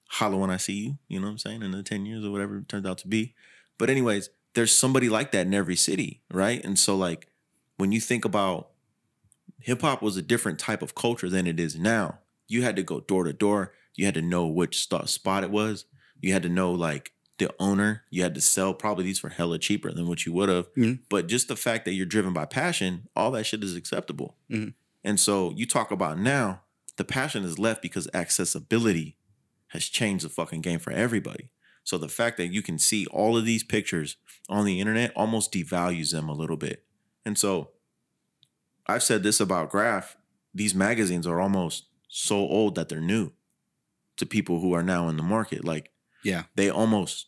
Holla when I see you. You know what I'm saying? In the 10 years or whatever it turns out to be. But anyways, there's somebody like that in every city, right? And so like when you think about hip hop was a different type of culture than it is now. You had to go door to door You had to know which sto- spot it was. You had to know like the owner. You had to sell probably these for hella cheaper than what you would have. Mhm. But just the fact that you're driven by passion, all that shit is acceptable. Mhm. And so you talk about now, the passion is left because accessibility has changed the fucking game for everybody. So the fact that you can see all of these pictures on the internet almost devalues them a little bit. And so I've said this about Graff. These magazines are almost so old that they're new to people who are now in the market. Like Yeah. they almost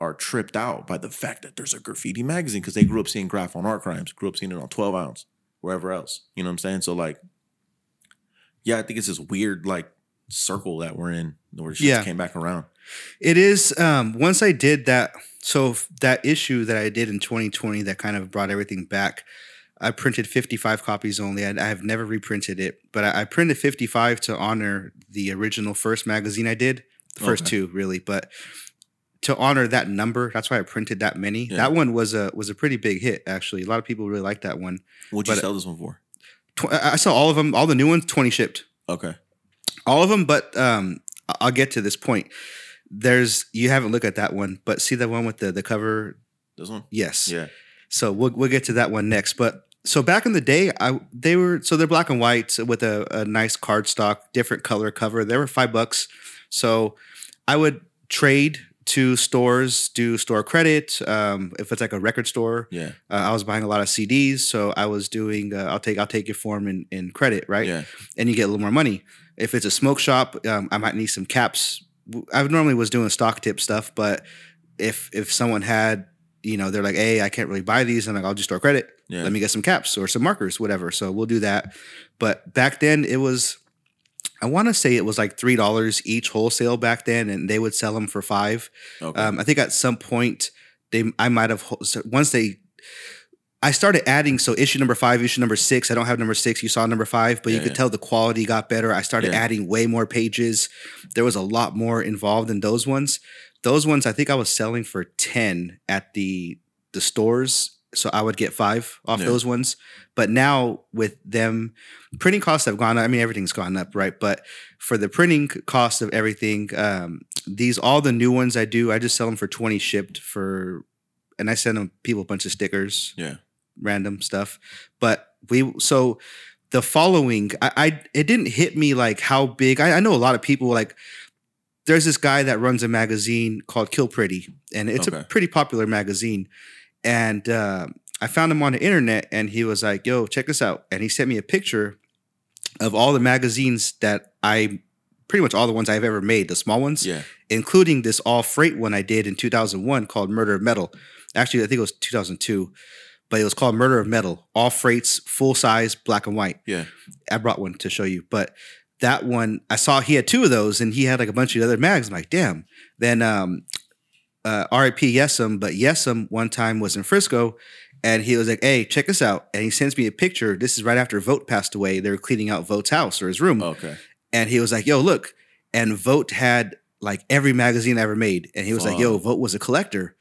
are tripped out by the fact that there's a graffiti magazine because they grew up seeing Graff on Art Crimes, grew up seeing it on 12 ounce, wherever else. You know what I'm saying? So like, yeah, I think it's this weird like circle that we're in where shit Yeah. came back around. It is. Um, once I did that, so that issue that I did in 2020 that kind of brought everything back. I printed 55 copies only. I, I have never reprinted it, but I, I printed 55 to honor the original first magazine I did, the first Okay. two really, but to honor that number, that's why I printed that many. Yeah. That one was a was a pretty big hit actually. A lot of people really liked that one. What'd you But- sell this one for? Tw- I I saw all of them, all the new ones, 20 shipped. Okay. all of them but um i'll get to this point there's you haven't looked at that one but see the one with the the cover This one? yes Yeah. so we'll, we'll get to that one next but so back in the day i they were so they're black and white with a, a nice cardstock different color cover they were five bucks so i would trade to stores do store credit um, if it's like a record store Yeah. uh, i was buying a lot of cds so i was doing uh, i'll take i'll take your form in, in credit right Yeah. and you get a little more money. If it's a smoke shop, um, I might need some caps. I normally was doing stock tip stuff, but if if someone had, you know, they're like, "Hey, I can't really buy these," I'm like, "I'll just store credit. Yeah. Let me get some caps or some markers, whatever." So we'll do that. But back then, it was, I want to say it was like three dollars each wholesale back then, and they would sell them for five. Okay. Um, I think at some point they I might have once they I started adding so issue number five, issue number six. I don't have number six. You saw number five, but you could yeah. tell the quality got better. I started Yeah. adding way more pages. There was a lot more involved in those ones. Those ones I think I was selling for ten at the the stores, so I would get five off Yeah. those ones. But now with them, printing costs have gone up. I mean, everything's gone up, right? But for the printing cost of everything, um, these all the new ones I do, I just sell them for twenty shipped for, and I send them people a bunch of stickers, yeah. Random stuff. But we so the following, I, I it didn't hit me like how big. I, I know a lot of people like. There's this guy that runs a magazine called Kill Pretty, and it's a pretty popular magazine. And uh, I found him on the internet, and he was like, "Yo, check this out!" And he sent me a picture of all the magazines that I, pretty much all the ones I've ever made, the small ones Yeah. including this all freight one I did in 2001 called Murder of Metal. Actually, I think it was 2002, but it was called Murder of Metal. All freights, full size, black and white. Yeah. I brought one to show you, but that one I saw he had two of those, and he had like a bunch of other mags. I'm like, damn. Then um, uh, R.I.P. Yesum, but Yesum one time was in Frisco, and he was like, "Hey, check this out," and he sends me a picture. This is right after Vote passed away. They were cleaning out Vote's house or his room, Okay. and he was like, "Yo, look," and Vote had like every magazine I ever made, and he was like, "Yo, Vote was a collector."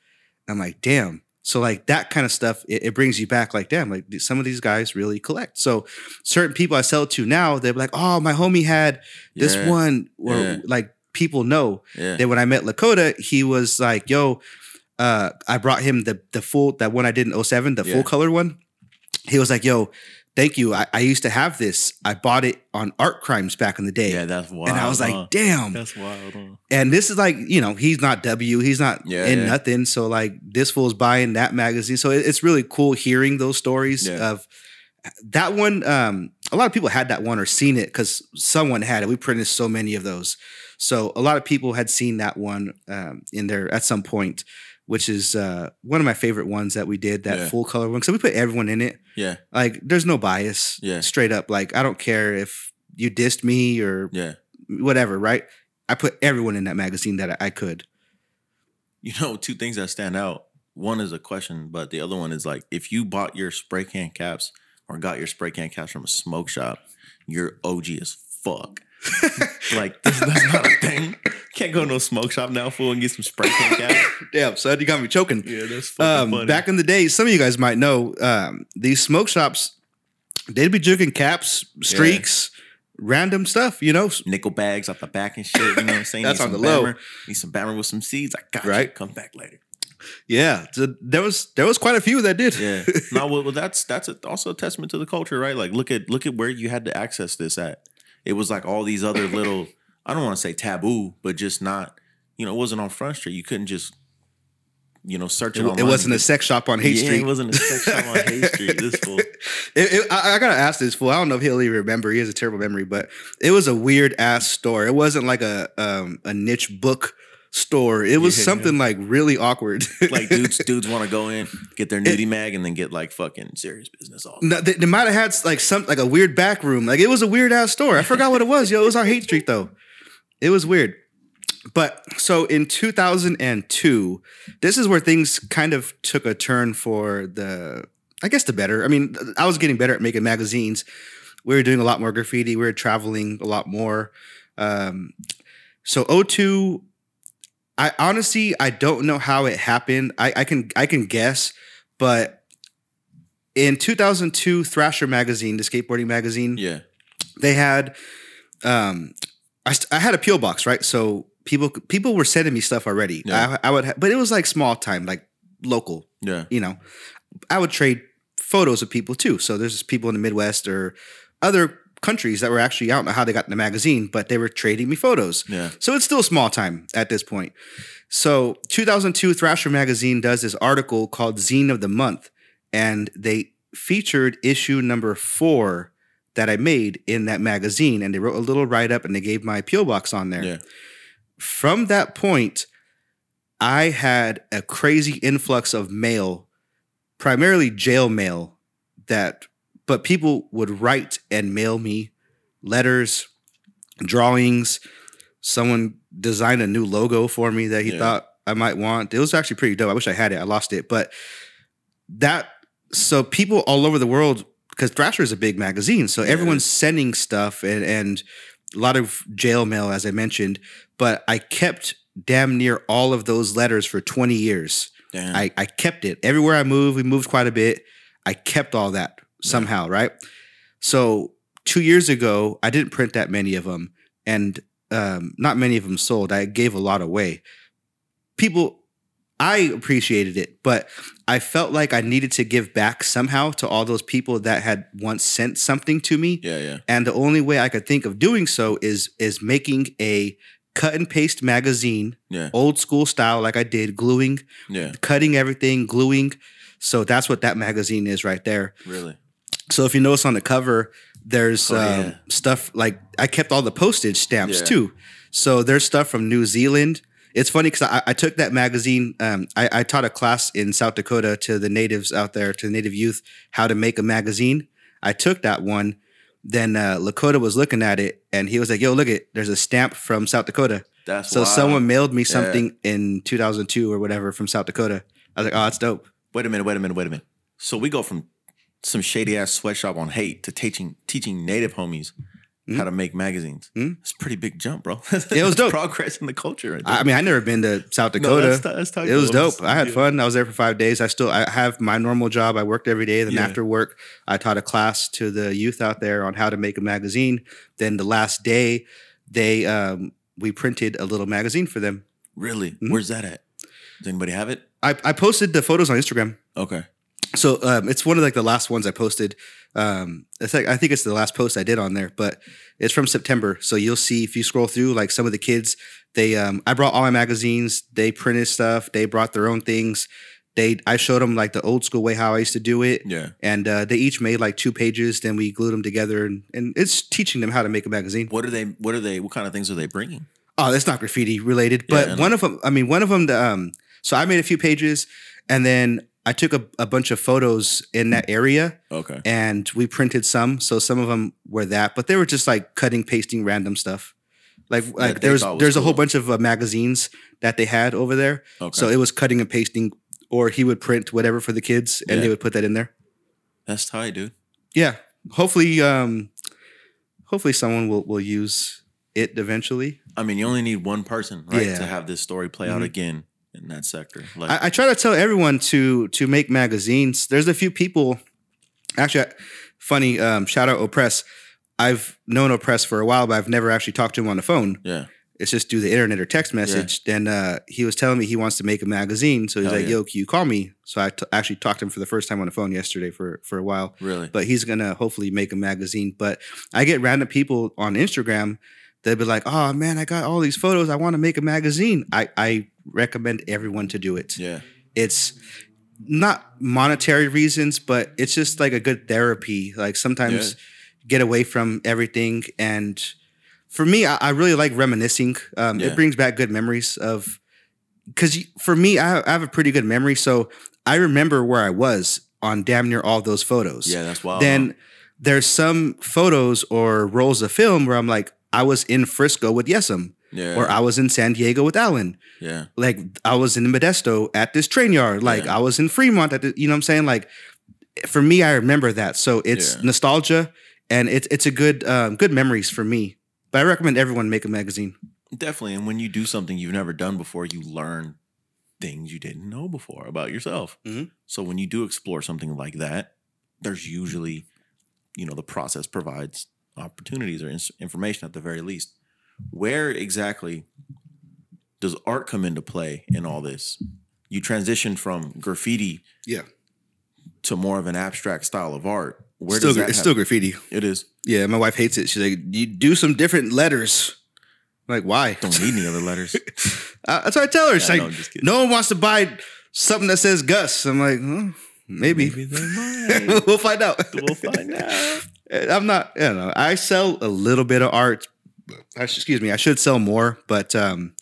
I'm like, "Damn." So like that kind of stuff, it, it brings you back. Like, damn, like some of these guys really collect. So certain people I sell to now, they're like, "Oh, my homie had this Yeah. one," or Yeah. like people know. Yeah. Then when I met Lakota, he was like, "Yo, uh, I brought him the the full that one I did in 07, the full color one." He was like, "Yo, thank you. I, I used to have this. I bought it on Art Crimes back in the day." yeah, that's wild. and I was like, "Damn!" that's wild. Huh? And this is like, you know, he's not W, he's not Yeah, in yeah. nothing. So like, this fool's buying that magazine. So it- it's really cool hearing those stories Yeah. of that one. Um, a lot of people had that one or seen it because someone had it. We printed so many of those, so a lot of people had seen that one um, in there at some point, which is uh, one of my favorite ones that we did. That Yeah. full color one. So we put everyone in it. Yeah. Like, there's no bias. Yeah. straight up. Like, I don't care if you dissed me or Yeah. whatever. Right. I put everyone in that magazine that I, I could. You know, two things that stand out. One is a question, but the other one is like if you bought your spray can caps or got your spray can caps from a smoke shop, you're OG as fuck. like this, that's not a thing. Can't go to no smoke shop now, fool, and get some spray can caps. Damn, son, you got me choking. Yeah, that's fucking Um, funny. back in the day, some of you guys might know um, these smoke shops. They'd be juking caps, streaks, random stuff, you know. nickel bags off the back and shit. You know what I'm saying? That's Need on the low. Bammer, Need some bammer with some seeds. I got Right. you. Come back later. Yeah, so there was there was quite a few that did. Yeah. no, well, well, that's that's a, also a testament to the culture, right? Like, look at look at where you had to access this at. It was like all these other little. I don't want to say taboo, but just not. You know, it wasn't on Front Street. You couldn't just. You know, search it. It, it wasn't a sex shop on Haight yeah, Street. It wasn't a sex shop on Haight Street. This fool. It- it- I, I gotta ask this fool. I don't know if he'll even remember. He has a terrible memory, but it was a weird ass store. It wasn't like a um, a niche book store. It was Yeah. something like really awkward. Like dudes, dudes want to go in, get their nudie mag, and then get like fucking serious business off. No, they, they might have had like some like a weird back room. Like it was a weird ass store. I forgot what it was. Yo, it was on Haight Street though. It was weird. But so in 2002, this is where things kind of took a turn for the, I guess the better. I mean, I was getting better at making magazines. We were doing a lot more graffiti. We were traveling a lot more. Um, so 02, I honestly I don't know how it happened. I, I can I can guess, but in 2002 Thrasher magazine, the skateboarding magazine, Yeah, they had um I, st- I had a peel box, right? So people people were sending me stuff already. Yeah. I, I would ha- but it was like small time, like local, yeah, you know. I would trade photos of people too. So there's people in the Midwest or other countries that were actually I don't know how they got in the magazine, but they were trading me photos. yeah. So it's still small time at this point. So 2002 Thrasher magazine does this article called Zine of the Month, and they featured issue number four that I made in that magazine, and they wrote a little write up and they gave my PO box on there. Yeah. From that point, I had a crazy influx of mail, primarily jail mail, that but people would write and mail me letters, drawings. Someone designed a new logo for me that he Yeah. thought I might want. It was actually pretty dope. I wish I had it. I lost it, but that so people all over the world because Thrasher is a big magazine, so Yeah. everyone's sending stuff and and a lot of jail mail, as I mentioned. But I kept damn near all of those letters for 20 years. Damn. I, I kept it everywhere I moved. We moved quite a bit. I kept all that somehow, right? So two years ago, I didn't print that many of them, and um, not many of them sold. I gave a lot away. People, I appreciated it, but I felt like I needed to give back somehow to all those people that had once sent something to me. yeah, yeah, And the only way I could think of doing so is is making a cut and paste magazine, yeah, old school style, like I did, gluing, yeah. cutting everything, gluing. So that's what that magazine is right there. Really? So if you notice on the cover, there's Oh, um, yeah. stuff like I kept all the postage stamps Yeah. too. So there's stuff from New Zealand. It's funny because I, I took that magazine. Um, I, I taught a class in South Dakota to the natives out there, to the native youth, how to make a magazine. I took that one. Then uh, Lakota was looking at it, and he was like, "Yo, look it. There's a stamp from South Dakota." That's So wild. someone mailed me Yeah. something in 2002 or whatever from South Dakota. I was like, "Oh, that's dope." Wait a minute, wait a minute, wait a minute. So we go from some shady ass sweatshop on Haight to teaching teaching native homies how to make magazines. Mhm. It's a pretty big jump, bro. it was dope. progress in the culture. Right. I mean, I never been to South No, Dakota. that's ti- that's it was dope. I had Yeah. fun. I was there for five days. I still I have my normal job. I worked every day. Then Yeah. after work, I taught a class to the youth out there on how to make a magazine. Then the last day, they um, we printed a little magazine for them. Really? Mhm. Where's that at? Does anybody have it? I, I posted the photos on Instagram. Okay. So um, it's one of like the last ones I posted. Um, it's like I think it's the last post I did on there, but it's from September. So you'll see if you scroll through, like some of the kids, they um, I brought all my magazines. They printed stuff. They brought their own things. They I showed them like the old school way how I used to do it, Yeah. and uh, they each made like two pages. Then we glued them together, and, and it's teaching them how to make a magazine. What are they? What are they? What kind of things are they bringing? Oh, that's not graffiti related, but Yeah, one of them. I mean, one of them. The, um, so I made a few pages, and then I took a, a bunch of photos in that area, Okay. and we printed some. So some of them were that, but they were just like cutting, pasting, random stuff. Like like there's there's a whole bunch of uh, magazines that they had over there. Okay. So it was cutting and pasting, or he would print whatever for the kids, and Yeah. they would put that in there. That's tight, dude. Yeah, hopefully, um, hopefully someone will will use it eventually. I mean, you only need one person, right, Yeah. to have this story play out Mhm. again in that sector. Like, I, I try to tell everyone to to make magazines. There's a few people, actually, funny. Um, shout out Oppress. I've known Oppress for a while, but I've never actually talked to him on the phone. Yeah. It's just through the internet or text message. Then uh, he was telling me he wants to make a magazine. So he's Hell like, yeah. "Yo, can you call me?" So I t- actually talked to him for the first time on the phone yesterday for for a while. Really. But he's gonna hopefully make a magazine. But I get random people on Instagram that be like, "Oh man, I got all these photos. I want to make a magazine." I I recommend everyone to do it. yeah. It's not monetary reasons, but it's just like a good therapy. Like sometimes get away from everything. And for me, I, I really like reminiscing. Um, Yeah. It brings back good memories of, because for me, I, I have a pretty good memory. So I remember where I was on damn near all those photos. Yeah, that's wild. Then there's some photos or rolls of film where I'm like, I was in Frisco with Yesem, yeah. or I was in San Diego with Alan yeah. like I was in Modesto at this train yard. Like Yeah. I was in Fremont at the, you know what I'm saying? Like for me, I remember that. So it's Yeah. nostalgia and it's it's a good um, good memories for me. But I recommend everyone make a magazine. Definitely. And when you do something you've never done before, you learn things you didn't know before about yourself. Mhm. So when you do explore something like that, there's usually, you know, the process provides opportunities or ins- information at the very least. Where exactly does art come into play in all this? You transition from graffiti Yeah. to more of an abstract style of art. Where still, does that it's hap- still graffiti. It is. Yeah, my wife hates it. She's like, you do some different letters. I'm like, why? Don't need any other letters. That's what I tell her. She's Yeah, like, no, I'm just kidding. no one wants to buy something that says Gus. I'm like, "Hmm, maybe. Maybe they might. we'll find out. we'll find out. I'm not, you know, I sell a little bit of art. Excuse me, I should sell more, but um,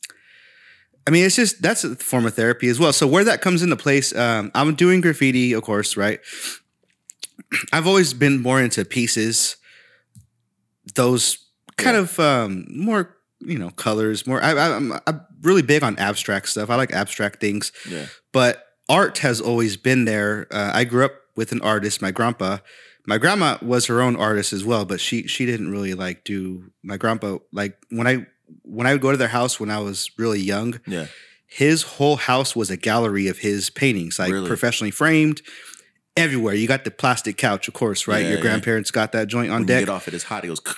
I mean, it's just that's a form of therapy as well. So where that comes into place, um, I'm doing graffiti, of course, right? I've always been more into pieces, those kind Yeah. of um, more, you know, colors. More, I, I, I'm, I'm really big on abstract stuff. I like abstract things Yeah. but art has always been there. Uh, I grew up with an artist, my grandpa. My grandma was her own artist as well, but she she didn't really like do my grandpa like when I when I would go to their house when I was really young. Yeah. His whole house was a gallery of his paintings, like Really? professionally framed. Everywhere you got the plastic couch, of course, right? Yeah, Your yeah. grandparents got that joint on When deck. you get off it, it's hot. It goes.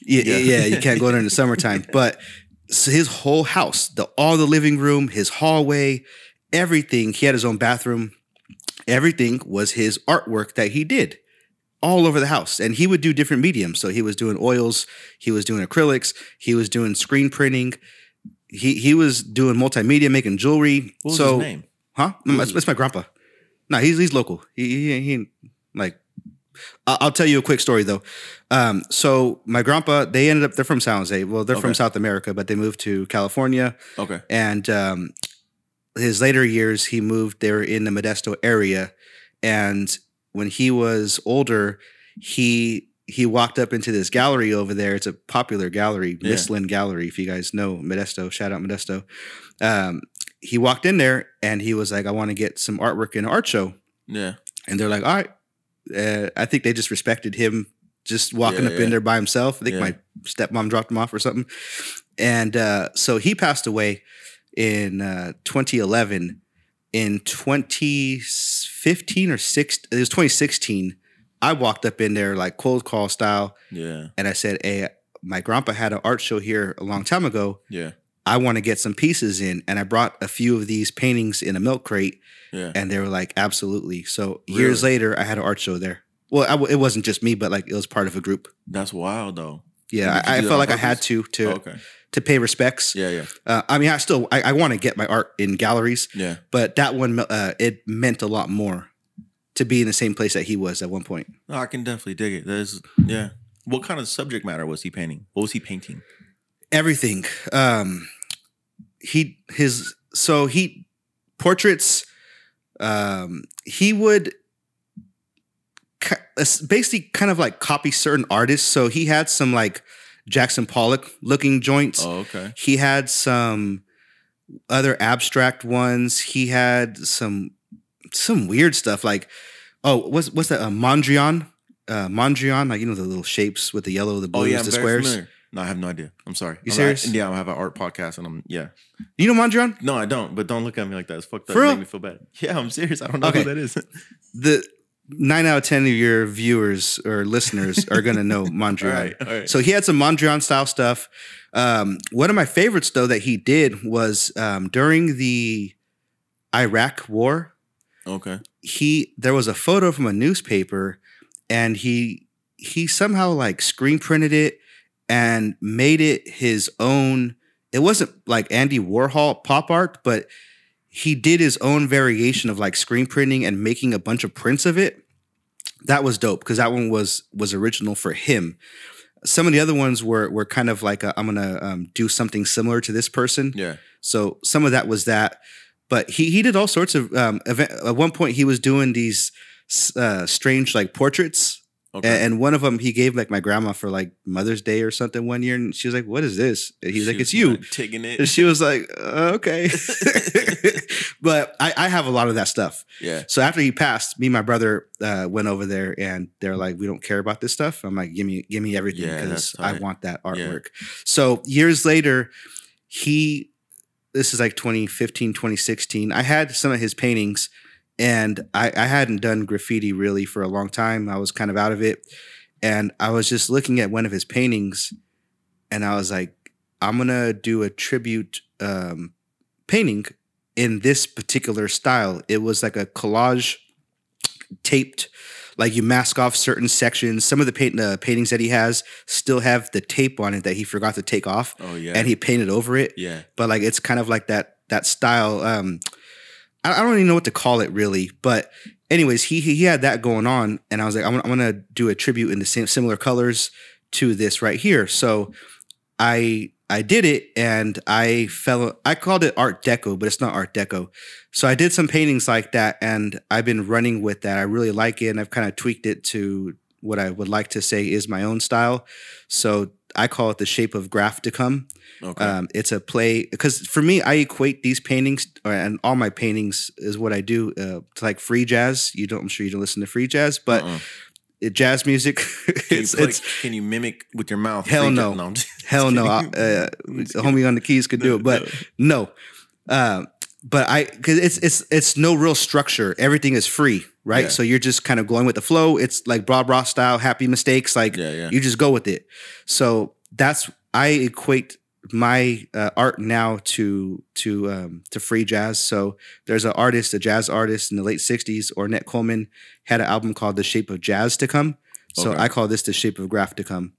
Yeah, Yeah. yeah, you can't go there in the summertime. But so his whole house, the all the living room, his hallway, everything. He had his own bathroom. Everything was his artwork that he did all over the house. And he would do different mediums. So he was doing oils, he was doing acrylics, he was doing screen printing. He he was doing multimedia, making jewelry. What was so his name? Huh? It's, my grandpa. No, he's he's local. He he, he like. I'll tell you a quick story though. Um, so my grandpa, they ended up they're from San Jose. Well, they're from South America, but they moved to California. Okay. And um, his later years, he moved there in the Modesto area. And when he was older, he he walked up into this gallery over there. It's a popular gallery, Yeah. Mistlin Gallery. If you guys know Modesto, shout out Modesto. Um, he walked in there and he was like, "I want to get some artwork in an art show." Yeah. And they're like, "All right." Uh, I think they just respected him just walking Yeah, up yeah. in there by himself. I think my stepmom dropped him off or something. And uh, so he passed away in uh, 2011. In 2015 or six, it was 2016. I walked up in there like cold call style, Yeah. and I said, "Hey, my grandpa had an art show here a long time ago. Yeah. I want to get some pieces in." And I brought a few of these paintings in a milk crate, Yeah. and they were like, "Absolutely." So years later, I had an art show there. Well, w it wasn't just me, but like it was part of a group. That's wild though. Yeah, I, I felt like I had to to Oh, okay. To pay respects. Yeah. Yeah. Uh, I mean, I still I, I want to get my art in galleries, Yeah. but that one uh, it meant a lot more to be in the same place that he was at one point. No, I can definitely dig it. There's yeah. What kind of subject matter was he painting? What was he painting? Everything. Um, he his so he portraits. Um, he would basically kind of like copy certain artists. So he had some like Jackson Pollock looking joints. Oh, okay. He had some other abstract ones. He had some some weird stuff like oh what's what's that uh, Mondrian uh, Mondrian like you know the little shapes with the yellow the Oh blues yeah, I'm the squares. familiar. No, I have no idea. I'm sorry. You I'm serious? Not, yeah, I have an art podcast, and I'm yeah. You know Mondrian? No, I don't. But don't look at me like that. It's fucked up. For real? Make me feel bad. Yeah, I'm serious. I don't know Okay. who that is. The nine out of ten of your viewers or listeners are gonna know Mondrian. All right, all right. So he had some Mondrian style stuff. Um, one of my favorites though that he did was um, during the Iraq War. Okay. He there was a photo from a newspaper, and he he somehow like screen printed it and made it his own. It wasn't like Andy Warhol pop art, but he did his own variation of like screen printing and making a bunch of prints of it. That was dope because that one was was original for him. Some of the other ones were were kind of like i am gonna um, do something similar to this person. Yeah. So some of that was that, but he he did all sorts of um, event. At one point, he was doing these uh, strange like portraits Okay. and, and one of them he gave like my grandma for like Mother's Day or something one year, and she was like, "What is this?" And he's She like, was "It's you." taking it. And she was like, uh, "Okay," but I, I have a lot of that stuff. yeah. So after he passed, me and my brother uh, went over there, and they're like, "We don't care about this stuff." I'm like, "Give me, give me everything because that's I want that Yeah. artwork." So years later, he, this is like 2015, 2016. I had some of his paintings, and I, I hadn't done graffiti really for a long time. I was kind of out of it, and I was just looking at one of his paintings, and I was like, "I'm gonna do a tribute um, painting." In this particular style, it was like a collage taped like you mask off certain sections. Some of the paint uh, paintings that he has still have the tape on it that he forgot to take off. Oh yeah. and he painted over it. Yeah. but like it's kind of like that that style um I, I don't even know what to call it really. But anyways he he, he had that going on and i was like i'm, I'm gonna do a tribute in the same similar colors to this right here. So i i did it and i fell i called it art deco but it's not art deco so i did some paintings like that and i've been running with that i really like it and i've kind of tweaked it to what i would like to say is my own style so i call it the shape of graff to come Okay. um, it's a play because for me, I equate these paintings or, and all my paintings is what I do uh, to like free jazz. You don't, I'm sure you don't listen to free jazz, but Uh-uh. It, jazz music, Can it's, you, play, it's can you mimic with your mouth? Hell no. I'm hell no. I, uh, I'm just the homie on the keys could do it, but no. Uh, but I, cause it's, it's, it's no real structure. Everything is free, right? Yeah. So you're just kind of going with the flow. It's like Bob Ross style, happy mistakes. Like Yeah, yeah. you just go with it. So that's, I equate my uh, art now to to um, to free jazz. So there's an artist, a jazz artist in the late '60s, Ornette Coleman, had an album called "The Shape of Jazz to Come." So Okay. I call this "The Shape of Graff to Come."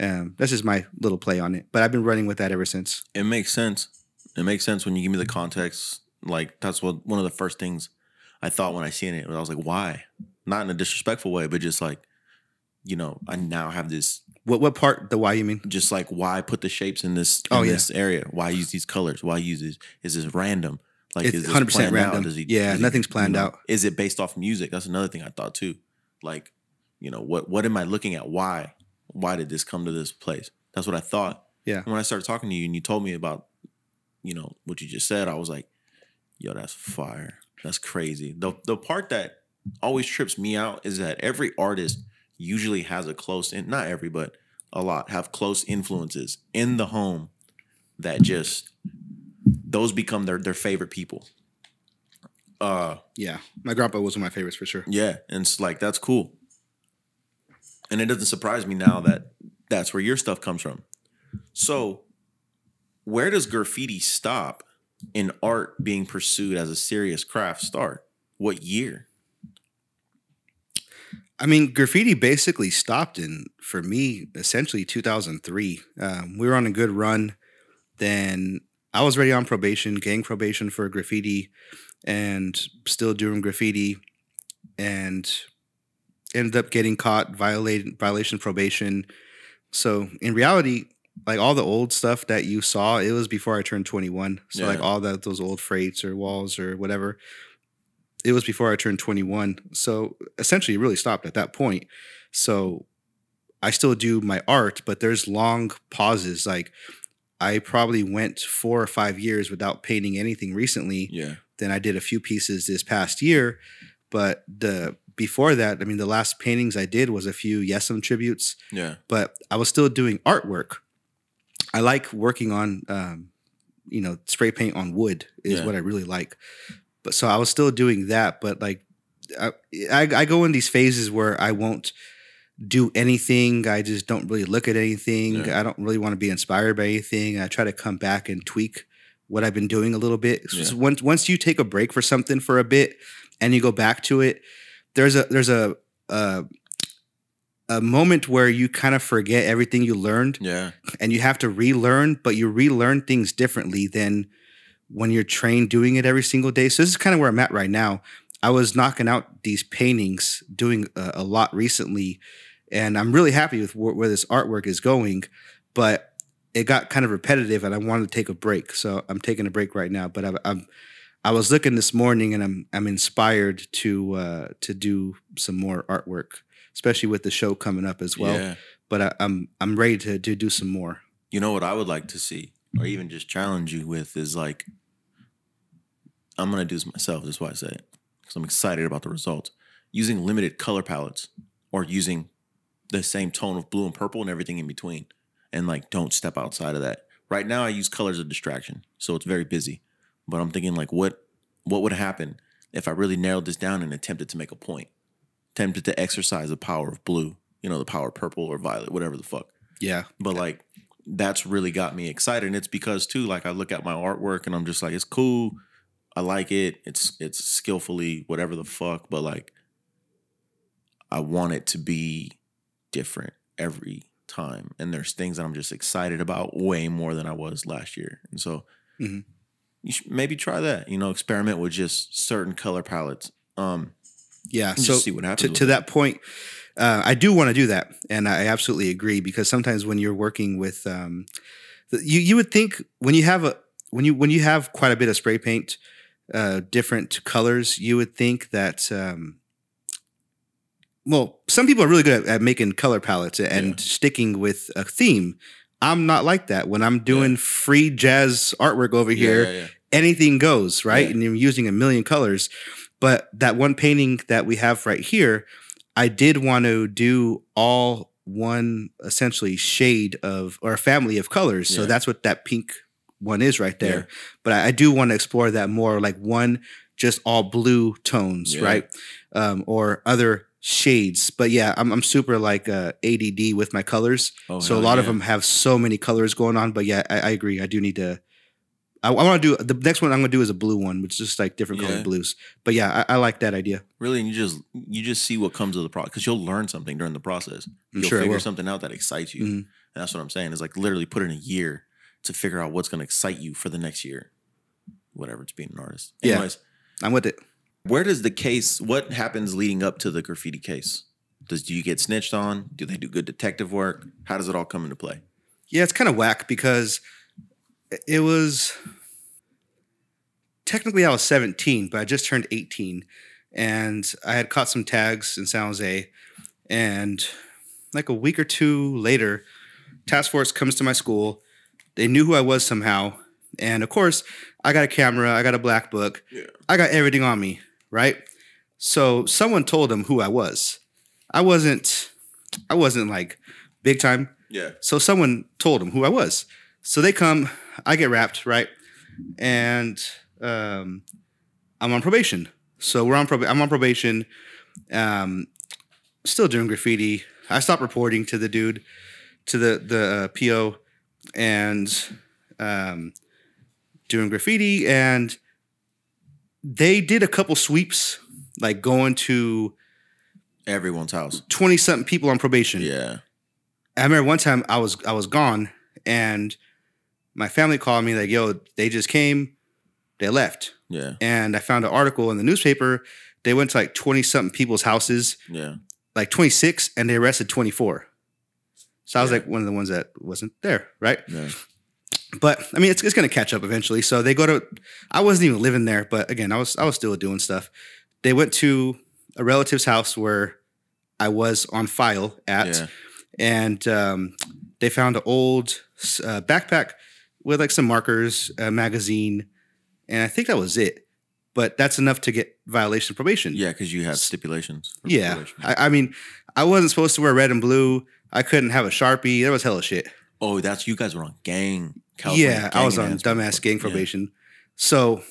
Um, that's just my little play on it, but I've been running with that ever since. It makes sense. It makes sense when you give me the context. Like that's what one of the first things I thought when I seen it. I was like, why? Not in a disrespectful way, but just like, you know, I now have this. What what part? The why you mean? Just like, why put the shapes in this in Oh, yeah. this area? Why use these colors? Why use this? Is this random? Like, It's is this 100% planned out? random. Does he, Yeah, does he- nothing's you planned know, out. Is it based off music? That's another thing I thought too. Like, you know, what what am I looking at? Why? Why did this come to this place? That's what I thought. Yeah. And when I started talking to you and you told me about, you know, what you just said, I was like, yo, that's fire. That's crazy. The the part that always trips me out is that every artist usually has a close in not every, but a lot have close influences in the home that just those become their their favorite people. Uh Yeah, my grandpa was one of my favorites for sure. yeah, and it's like that's cool. And it doesn't surprise me now that that's where your stuff comes from. So, where does graffiti stop in art being pursued as a serious craft start? What year? I mean, graffiti basically stopped in for me essentially 2003. Um, we were on a good run. Then I was already on probation, gang probation for graffiti, and still doing graffiti, and ended up getting caught violating violation probation. So in reality, like all the old stuff that you saw, it was before I turned 21. So like all that those old freights or walls or whatever, it was before I turned 21. So essentially it really stopped at that point. So I still do my art, but there's long pauses. Like I probably went four or five years without painting anything recently. Yeah. Then I did a few pieces this past year, but the before that, I mean, the last paintings I did was a few Yesem tributes, Yeah. but I was still doing artwork. I like working on, um, you know, spray paint on wood is Yeah. what I really like. But so I was still doing that, but like I, I I go in these phases where I won't do anything. I just don't really look at anything. Yeah. I don't really want to be inspired by anything. I try to come back and tweak what I've been doing a little bit. So Yeah. once once you take a break for something for a bit and you go back to it, there's a there's a a, a moment where you kind of forget everything you learned Yeah. and you have to relearn, but you relearn things differently than when you're trained doing it every single day. So this is kind of where I'm at right now. I was knocking out these paintings, doing a, a lot recently, and I'm really happy with where, where this artwork is going. But it got kind of repetitive, and I wanted to take a break. So I'm taking a break right now. But I'm, I'm I was looking this morning, and I'm I'm inspired to uh, to do some more artwork, especially with the show coming up as well. yeah. But I, I'm I'm ready to to do some more. You know what I would like to see, or even just challenge you with, is like, I'm gonna do this myself. That's why I say it, because I'm excited about the results. Using limited color palettes, or using the same tone of blue and purple and everything in between, and like don't step outside of that. Right now, I use color as a distraction, so it's very busy. But I'm thinking like, what what would happen if I really narrowed this down and attempted to make a point, attempted to exercise the power of blue, you know, the power of purple or violet, whatever the fuck Yeah. but like that's really got me excited and it's because too like i look at my artwork and i'm just like it's cool i like it it's it's skillfully whatever the fuck but like i want it to be different every time and there's things that i'm just excited about way more than i was last year and so Mhm. you should maybe try that you know experiment with just certain color palettes um Yeah. So see what happens to, to that point, uh, I do want to do that, and I absolutely agree because sometimes when you're working with, um, you you would think when you have a when you when you have quite a bit of spray paint, uh, different colors, you would think that. Um, well, some people are really good at, at making color palettes and Yeah. sticking with a theme. I'm not like that. When I'm doing free jazz artwork over Yeah, here, yeah, yeah. anything goes, right? Yeah. And you're using a million colors. But that one painting that we have right here, I did want to do all one essentially shade of or a family of colors. So that's what that pink one is right there. Yeah. But I, I do want to explore that more, like one just all blue tones, Yeah. right? Um, or other shades. But yeah, I'm, I'm super like uh, ADD with my colors. Oh, so a lot of them have so many colors going on. But yeah, I, I agree. I do need to. I, I want to do the next one. I'm gonna do is a blue one, which is just like different Yeah. colored blues. But yeah, I, I like that idea. really and you just you just see what comes of the process because you'll learn something during the process I'm you'll sure I figure will. something out that excites you Mhm. and that's what i'm saying is like literally put in a year to figure out what's going to excite you for the next year whatever it's being an artist Yeah. anyways I'm with it. where does the case what happens leading up to the graffiti case does do you get snitched on do they do good detective work how does it all come into play Yeah, it's kind of whack because it was technically I was 17, but I just turned 18, and I had caught some tags in San Jose, and like a week or two later, task force comes to my school. They knew who I was somehow, and of course, I got a camera, I got a black book, Yeah. I got everything on me, right? So someone told them who I was. I wasn't, I wasn't like big time. yeah So someone told them who I was. So they come, I get wrapped, right? And um, I'm on probation. So we're on probation. I'm on probation. Um, still doing graffiti. I stopped reporting to the dude, to the the uh, PO, and um, doing graffiti. And they did a couple sweeps, like going to everyone's house twenty something people on probation. yeah I remember one time I was I was gone and my family called me like, "Yo, they just came, they left." yeah And I found an article in the newspaper. They went to like twenty something people's houses, yeah like twenty six, and they arrested twenty four. So I was Yeah. like one of the ones that wasn't there, right? yeah But I mean, it's it's gonna catch up eventually. So they go to. I wasn't even living there, but again, I was I was still doing stuff. They went to a relative's house where I was on file at yeah and um, they found an old uh, backpack with like some markers, a magazine, and I think that was it. But that's enough to get violation of probation. yeah because you have stipulations for yeah. probation. I, I mean, I wasn't supposed to wear red and blue. I couldn't have a sharpie. There was hella shit. oh that's you guys were on gang California yeah, I was on dumbass gang Yeah. probation. So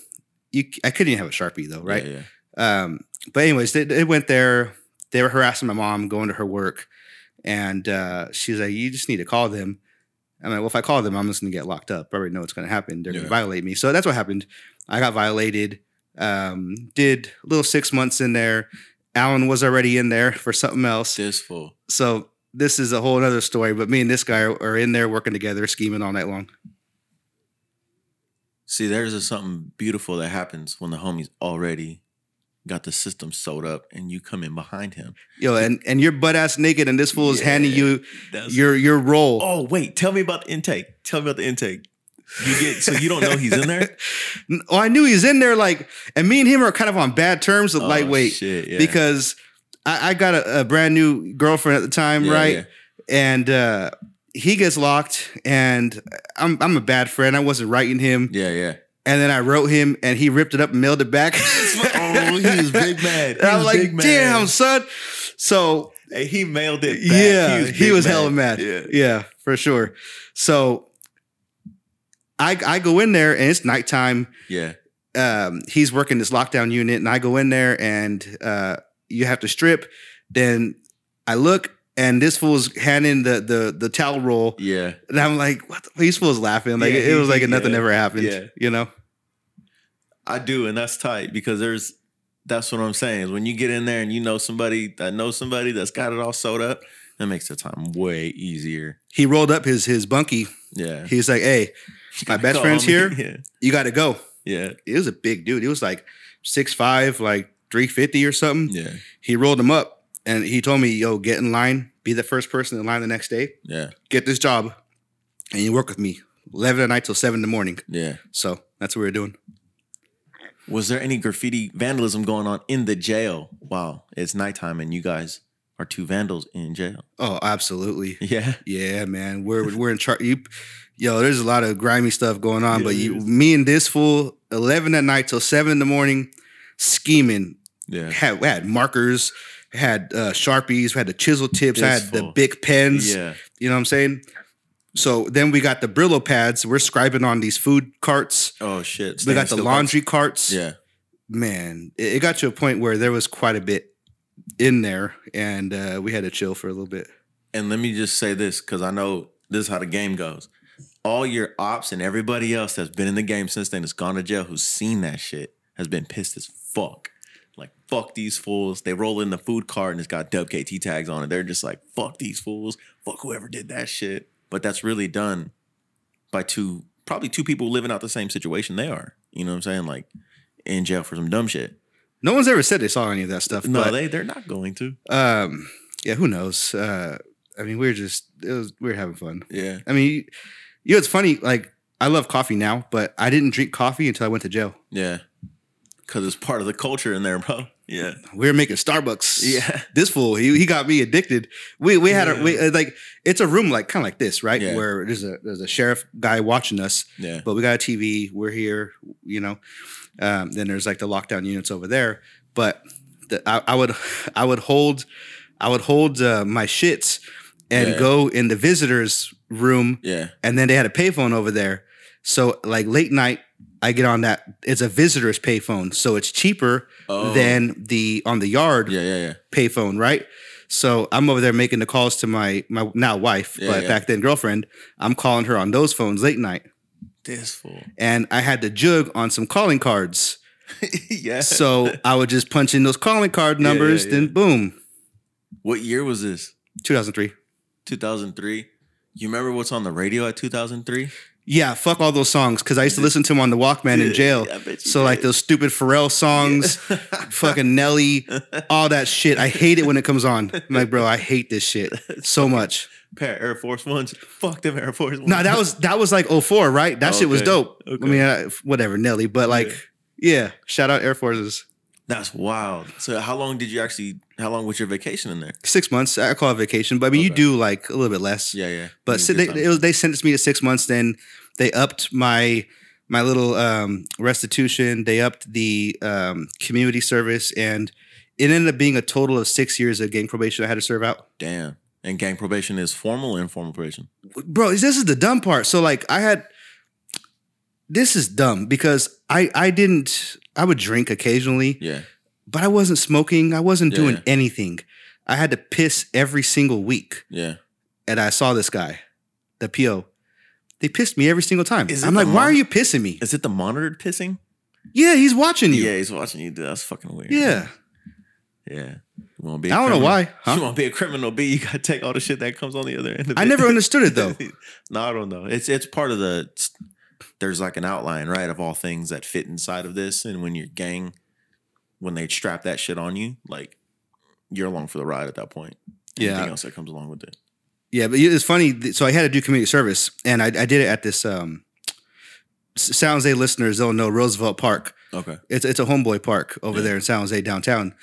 you, I couldn't even have a sharpie though, right? yeah, yeah. Um, but anyways, they, they went there. They were harassing my mom, going to her work, and uh, she was like, "You just need to call them." I'm like, "Well, if I call them, I'm just gonna get locked up. I already know what's gonna happen. They're Yeah. gonna violate me." So that's what happened. I got violated. Um, did a little six months in there. Alan was already in there for something else. This fool. So this is a whole other story. But me and this guy are in there working together, scheming all night long. See, there's a something beautiful that happens when the homie's already got the system sewed up and you come in behind him. Yo, and and you're butt ass naked, and this fool is handing you your your role. Oh, wait, tell me about the intake. Tell me about the intake. You get so you don't know he's in there? Oh, I knew he's in there. Like, and me and him are kind of on bad terms. With Oh, lightweight shit, yeah. because I, I got a, a brand new girlfriend at the time, Yeah, right? yeah. And uh, he gets locked, and I'm I'm a bad friend. I wasn't writing him, Yeah, yeah. And then I wrote him, and he ripped it up and mailed it back. oh, he was big mad. He And I'm was like, big mad. damn, son. So Hey, he mailed it. Back. yeah, he big was, hella mad. Yeah. yeah, for sure. So I I go in there and it's nighttime. Yeah. Um, he's working this lockdown unit, and I go in there and uh, you have to strip. Then I look and this fool's handing the the the towel roll, Yeah. and I'm like, what? The? These fools laughing like Yeah, it, it was like nothing ever happened. yeah. you know. I do, and that's tight because there's that's what I'm saying. Is when you get in there and you know somebody that knows somebody that's got it all sewed up, that makes the time way easier. He rolled up his his bunkie. Yeah. He's like, hey, my best friend's me. here. Yeah. You got to go. Yeah. He was a big dude. He was like six five, like three fifty or something. Yeah. He rolled him up and he told me, yo, get in line, be the first person in line the next day, Yeah. get this job, and you work with me. 11 at night till 7 in the morning. Yeah. So that's what we were doing. Was there any graffiti vandalism going on in the jail while it's nighttime and you guys are two vandals in jail? Oh, absolutely. Yeah. Yeah, man. We're we're in charge. Yo, there's a lot of grimy stuff going on, Yeah, but you, me and this fool, 11 at night till 7 in the morning, scheming. Yeah. Had, we had markers, had uh, Sharpies, we had the chisel tips, I had the big pens. Yeah. You know what I'm saying? So then we got the Brillo pads. We're scribing on these food carts. Oh shit. we got the laundry carts. Yeah. Man, it, it got to a point where there was quite a bit in there, and uh, we had to chill for a little bit. And let me just say this because I know this is how the game goes. All your ops and everybody else that's been in the game since then, that's gone to jail, who's seen that shit, has been pissed as fuck. Like, fuck these fools. They roll in the food cart and it's got WKT tags on it. They're just like, fuck these fools. Fuck whoever did that shit. But that's really done by two, probably two people living out the same situation they are. You know what I'm saying? Like, in jail for some dumb shit. No one's ever said they saw any of that stuff. No, but, they, they're not going to. um, yeah, who knows? Uh, I mean, we are just it was we were having fun. Yeah. I mean, you know, it's funny. Like, I love coffee now, but I didn't drink coffee until I went to jail. Yeah. Because it's part of the culture in there, bro. Yeah. We were making Starbucks. Yeah. this fool he, he got me addicted. We we had a we, like it's a room like kind of like this, right? Yeah. Where there's a there's a sheriff guy watching us, Yeah. but we got a TV. We're here, you know. Um, then there's like the lockdown units over there, but the, I, I would I would hold I would hold uh, my shits and Yeah. go in the visitors room, Yeah. and then they had a payphone over there. So like late night, I get on that. It's a visitors payphone, so it's cheaper Oh. than the on the yard Yeah, yeah, yeah. payphone, right? So I'm over there making the calls to my my now wife, Yeah, but yeah. back then girlfriend. I'm calling her on those phones late night, This fool. and I had the jug on some calling cards. yeah. So I would just punch in those calling card numbers, yeah. then boom, what year was this? 2003. 2003. You remember what's on the radio at 2003? Yeah, fuck all those songs because I used to listen to them on the Walkman in jail. I you So like those stupid Pharrell songs, fucking Nelly, all that shit. I hate it when it comes on. I'm like, bro, I hate this shit so much. Pair of Air Force Ones. Fuck them Air Force Ones. No, that was that was like 04, right? That shit was dope. okay. I mean, uh, whatever, Nelly, but like, yeah. shout out Air Forces. That's wild. So how long did you actually? How long was your vacation in there? Six months. I call it vacation, but I mean, you do like a little bit less. Yeah, yeah. But si- they, it was, they sentenced me to six months. Then they upped my my little um, restitution. They upped the um, community service, and it ended up being a total of six years of gang probation I had to serve out. Damn. And gang probation is formal or informal probation. Bro, this is the dumb part. So like, I had this is dumb because I I didn't I would drink occasionally. Yeah. But I wasn't smoking. I wasn't Yeah, doing anything. I had to piss every single week. Yeah. And I saw this guy, the PO. They pissed me every single time. I'm like, why are you pissing me? Is it the monitored pissing? Yeah, he's watching you. Yeah, he's watching you. Dude, that's fucking weird. Yeah. Yeah. You want to be? I don't know criminal? why. You Huh? want to be a criminal? B. You got to take all the shit that comes on the other end. Of I never understood it though. no, I don't know. It's it's part of the. There's like an outline, right, of all things that fit inside of this, and when your gang, when they strap that shit on you, like you're along for the ride at that point. Yeah. Anything else that comes along with it. Yeah, but it's funny. So I had to do community service, and I, I did it at this um, San Jose listeners. They'll know Roosevelt Park. Okay. It's it's a homeboy park over Yeah. there in San Jose downtown.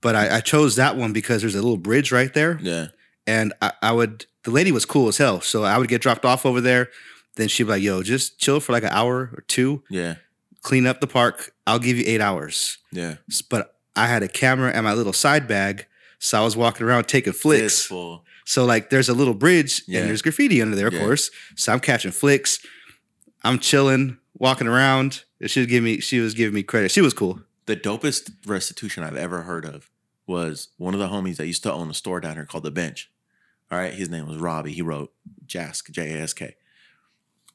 But I, I chose that one because there's a little bridge right there, Yeah. and I, I would. The lady was cool as hell, so I would get dropped off over there. Then she'd be like, "Yo, just chill for like an hour or two, Yeah. Clean up the park. I'll give you eight hours." Yeah. But I had a camera and my little side bag, so I was walking around taking flicks. So like there's a little bridge Yeah. and there's graffiti under there, of Yeah. course. So I'm catching flicks. I'm chilling, walking around. She was giving me she was giving me credit. She was cool. The dopest restitution I've ever heard of was one of the homies that used to own a store down here called The Bench. All right. His name was Robbie. He wrote Jask, J A S K.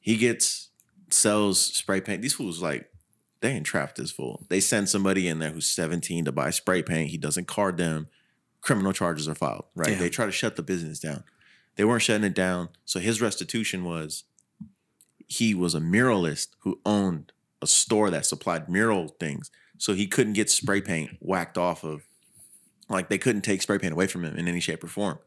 He gets, sells spray paint. These fools, like, they ain't trapped this fool. They send somebody in there who's 17 to buy spray paint. He doesn't card them. Criminal charges are filed, right? Damn. They try to shut the business down. They weren't shutting it down. So his restitution was he was a muralist who owned a store that supplied mural things. So he couldn't get spray paint whacked off of, like they couldn't take spray paint away from him in any shape or form.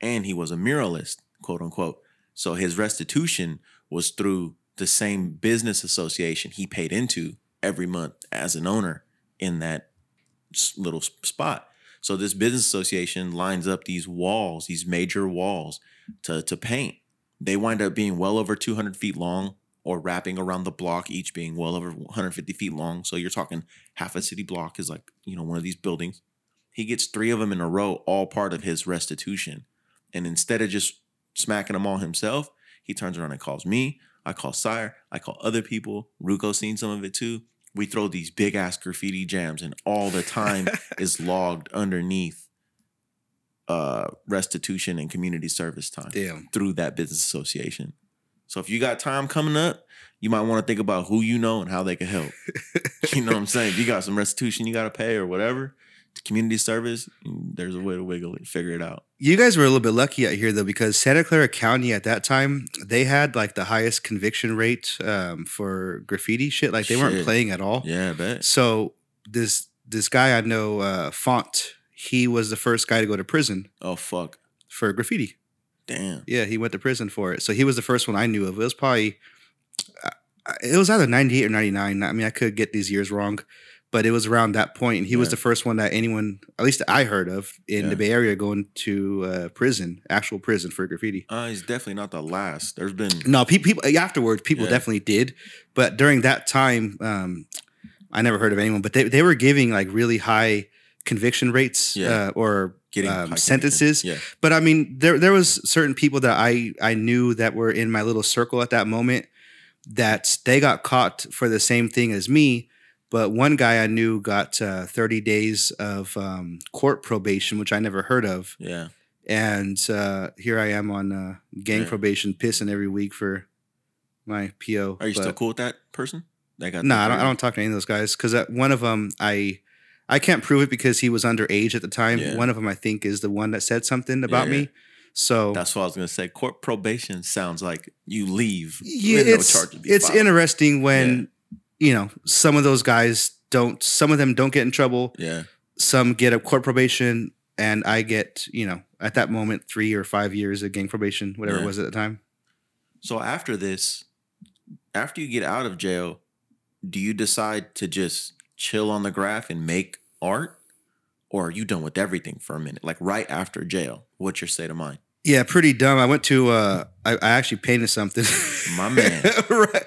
And he was a muralist, quote unquote. So his restitution was through the same business association he paid into every month as an owner in that little spot. So this business association lines up these walls, these major walls to, to paint. They wind up being well over 200 feet long or wrapping around the block, each being well over 150 feet long. So you're talking half a city block is like, you know, one of these buildings. He gets three of them in a row, all part of his restitution. And instead of just smacking them all himself, he turns around and calls me. I call Sire. I call other people. Ruko seen some of it too. We throw these big ass graffiti jams, and all the time is logged underneath uh, restitution and community service time Damn. through that business association. So if you got time coming up, you might want to think about who you know and how they can help. you know what I'm saying? If you got some restitution you got to pay or whatever, community service, mm, there's a way to wiggle it, figure it out. You guys were a little bit lucky out here though, because Santa Clara County at that time, they had like the highest conviction rate um, for graffiti shit. Like they weren't playing at all. Yeah, I bet. So this this guy I know, uh, Font, he was the first guy to go to prison Oh fuck. for graffiti. Damn. Yeah, he went to prison for it. So he was the first one I knew of. It was probably, uh, it was either 98 or 99. I mean, I could get these years wrong, but it was around that point. And he was the first one that anyone, at least I heard of in Yeah. the Bay Area, going to uh, prison, actual prison for graffiti. Uh, he's definitely not the last. There's been No, pe- people afterwards, people Yeah. definitely did, but during that time, um, I never heard of anyone. But they they were giving like really high conviction rates Yeah. uh, or getting um, sentences. conviction. But I mean, there there was certain people that I I knew that were in my little circle at that moment that they got caught for the same thing as me. But one guy I knew got uh, 30 days of um, court probation, which I never heard of. Yeah. And uh, here I am on uh, gang Yeah. probation, pissing every week for my PO. Are you But- still cool with that person? That got No, the I don't, I don't talk to any of those guys because one of them I I can't prove it because he was underage at the time. Yeah. One of them I think is the one that said something about Yeah, me. So That's what I was gonna say. Court probation sounds like you leave. yeah, with no it's be it's filed. interesting when you know some of those guys don't. Some of them don't get in trouble. Yeah. Some get a court probation, and I get you know at that moment three or five years of gang probation, whatever Yeah. it was at the time. So after this, after you get out of jail, do you decide to just chill on the graff and make art? Or are you done with everything for a minute? Like right after jail, what's your state of mind? Yeah, pretty dumb. I went to uh I, I actually painted something. My man. right.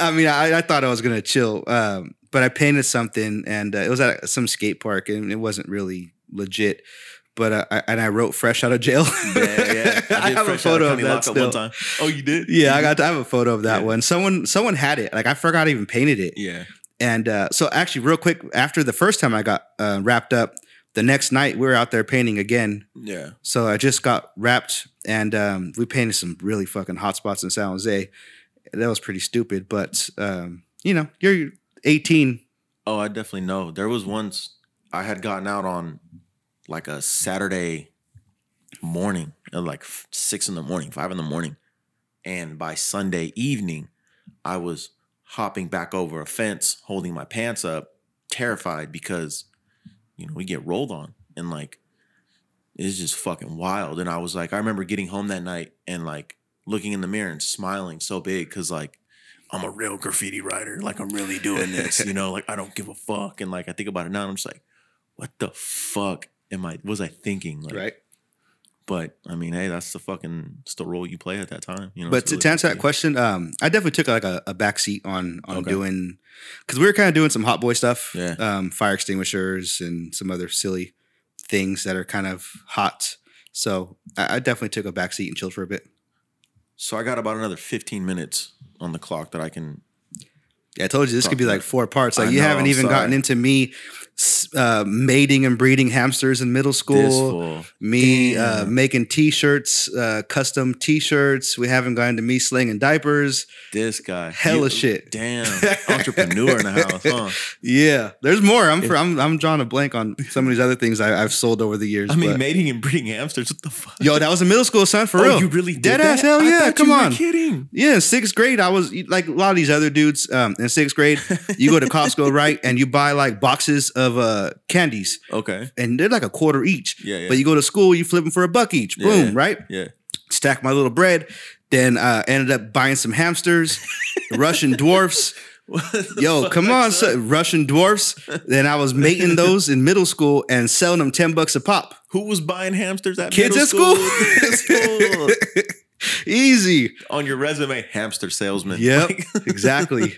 I mean, I, I thought I was gonna chill. Um, but I painted something and uh, it was at some skate park and it wasn't really legit. But uh, I, and I wrote fresh out of jail. Yeah, yeah. I, did have a photo of county that still. Oh, you did? Yeah, I got. I have a photo of that Yeah. one. Someone, someone had it. Like I forgot I even painted it, Yeah. And uh, so, actually, real quick, after the first time I got uh, wrapped up, the next night we were out there painting again. Yeah. So I just got wrapped, and um, we painted some really fucking hot spots in San Jose. That was pretty stupid, but um, you know, you're 18. Oh, I definitely know. There was once I had gotten out on like a Saturday morning, at like six in the morning, five in the morning, and by Sunday evening, I was hopping back over a fence, holding my pants up, terrified because you know we get rolled on, and like it's just fucking wild. And I was like, I remember getting home that night and like looking in the mirror and smiling so big because like I'm a real graffiti writer. Like I'm really doing this, you know, like I don't give a fuck. And like I think about it now and I'm just like, what the fuck am I was I thinking? Like, Right. But I mean, hey, that's the fucking it's the role you play at that time. You know. But to, really to answer that question, um, I definitely took like a, a back seat on on Okay. doing because we were kind of doing some hot boy stuff, Yeah. um, fire extinguishers and some other silly things that are kind of hot. So I, I definitely took a back seat and chilled for a bit. So I got about another 15 minutes on the clock that I can Yeah, I told you this could be like four parts. Like I you know, haven't I'm even gotten into me uh, mating and breeding hamsters in middle school. Me uh, making T-shirts, uh, custom T-shirts. We haven't gotten to me slinging diapers. This guy. Hella You- shit. Damn. Entrepreneur in the house, huh? Yeah, there's more. I'm for, I'm I'm drawing a blank on some of these other things I, I've sold over the years. I mean, but- mating and breeding hamsters. What the fuck? yo, that was in middle school, son. For oh, real. you really did Dead that? ass, hell yeah, come on. kidding. Yeah, in sixth grade, I was like a lot of these other dudes. Um, in sixth grade, you go to Costco, right, and you buy like boxes of uh candies, Okay. and they're like a quarter each. Yeah, yeah. But you go to school, you flip them for a buck each. Yeah, Boom, yeah. right? Yeah. Stack my little bread. Then uh, ended up buying some hamsters, Russian dwarfs. Yo, come on, son. Russian dwarfs. Then I was mating those in middle school and selling them ten bucks a pop. Who was buying hamsters at Kids middle at school. Kids at school. Easy. On your resume, hamster salesman. Yep. Like, Exactly.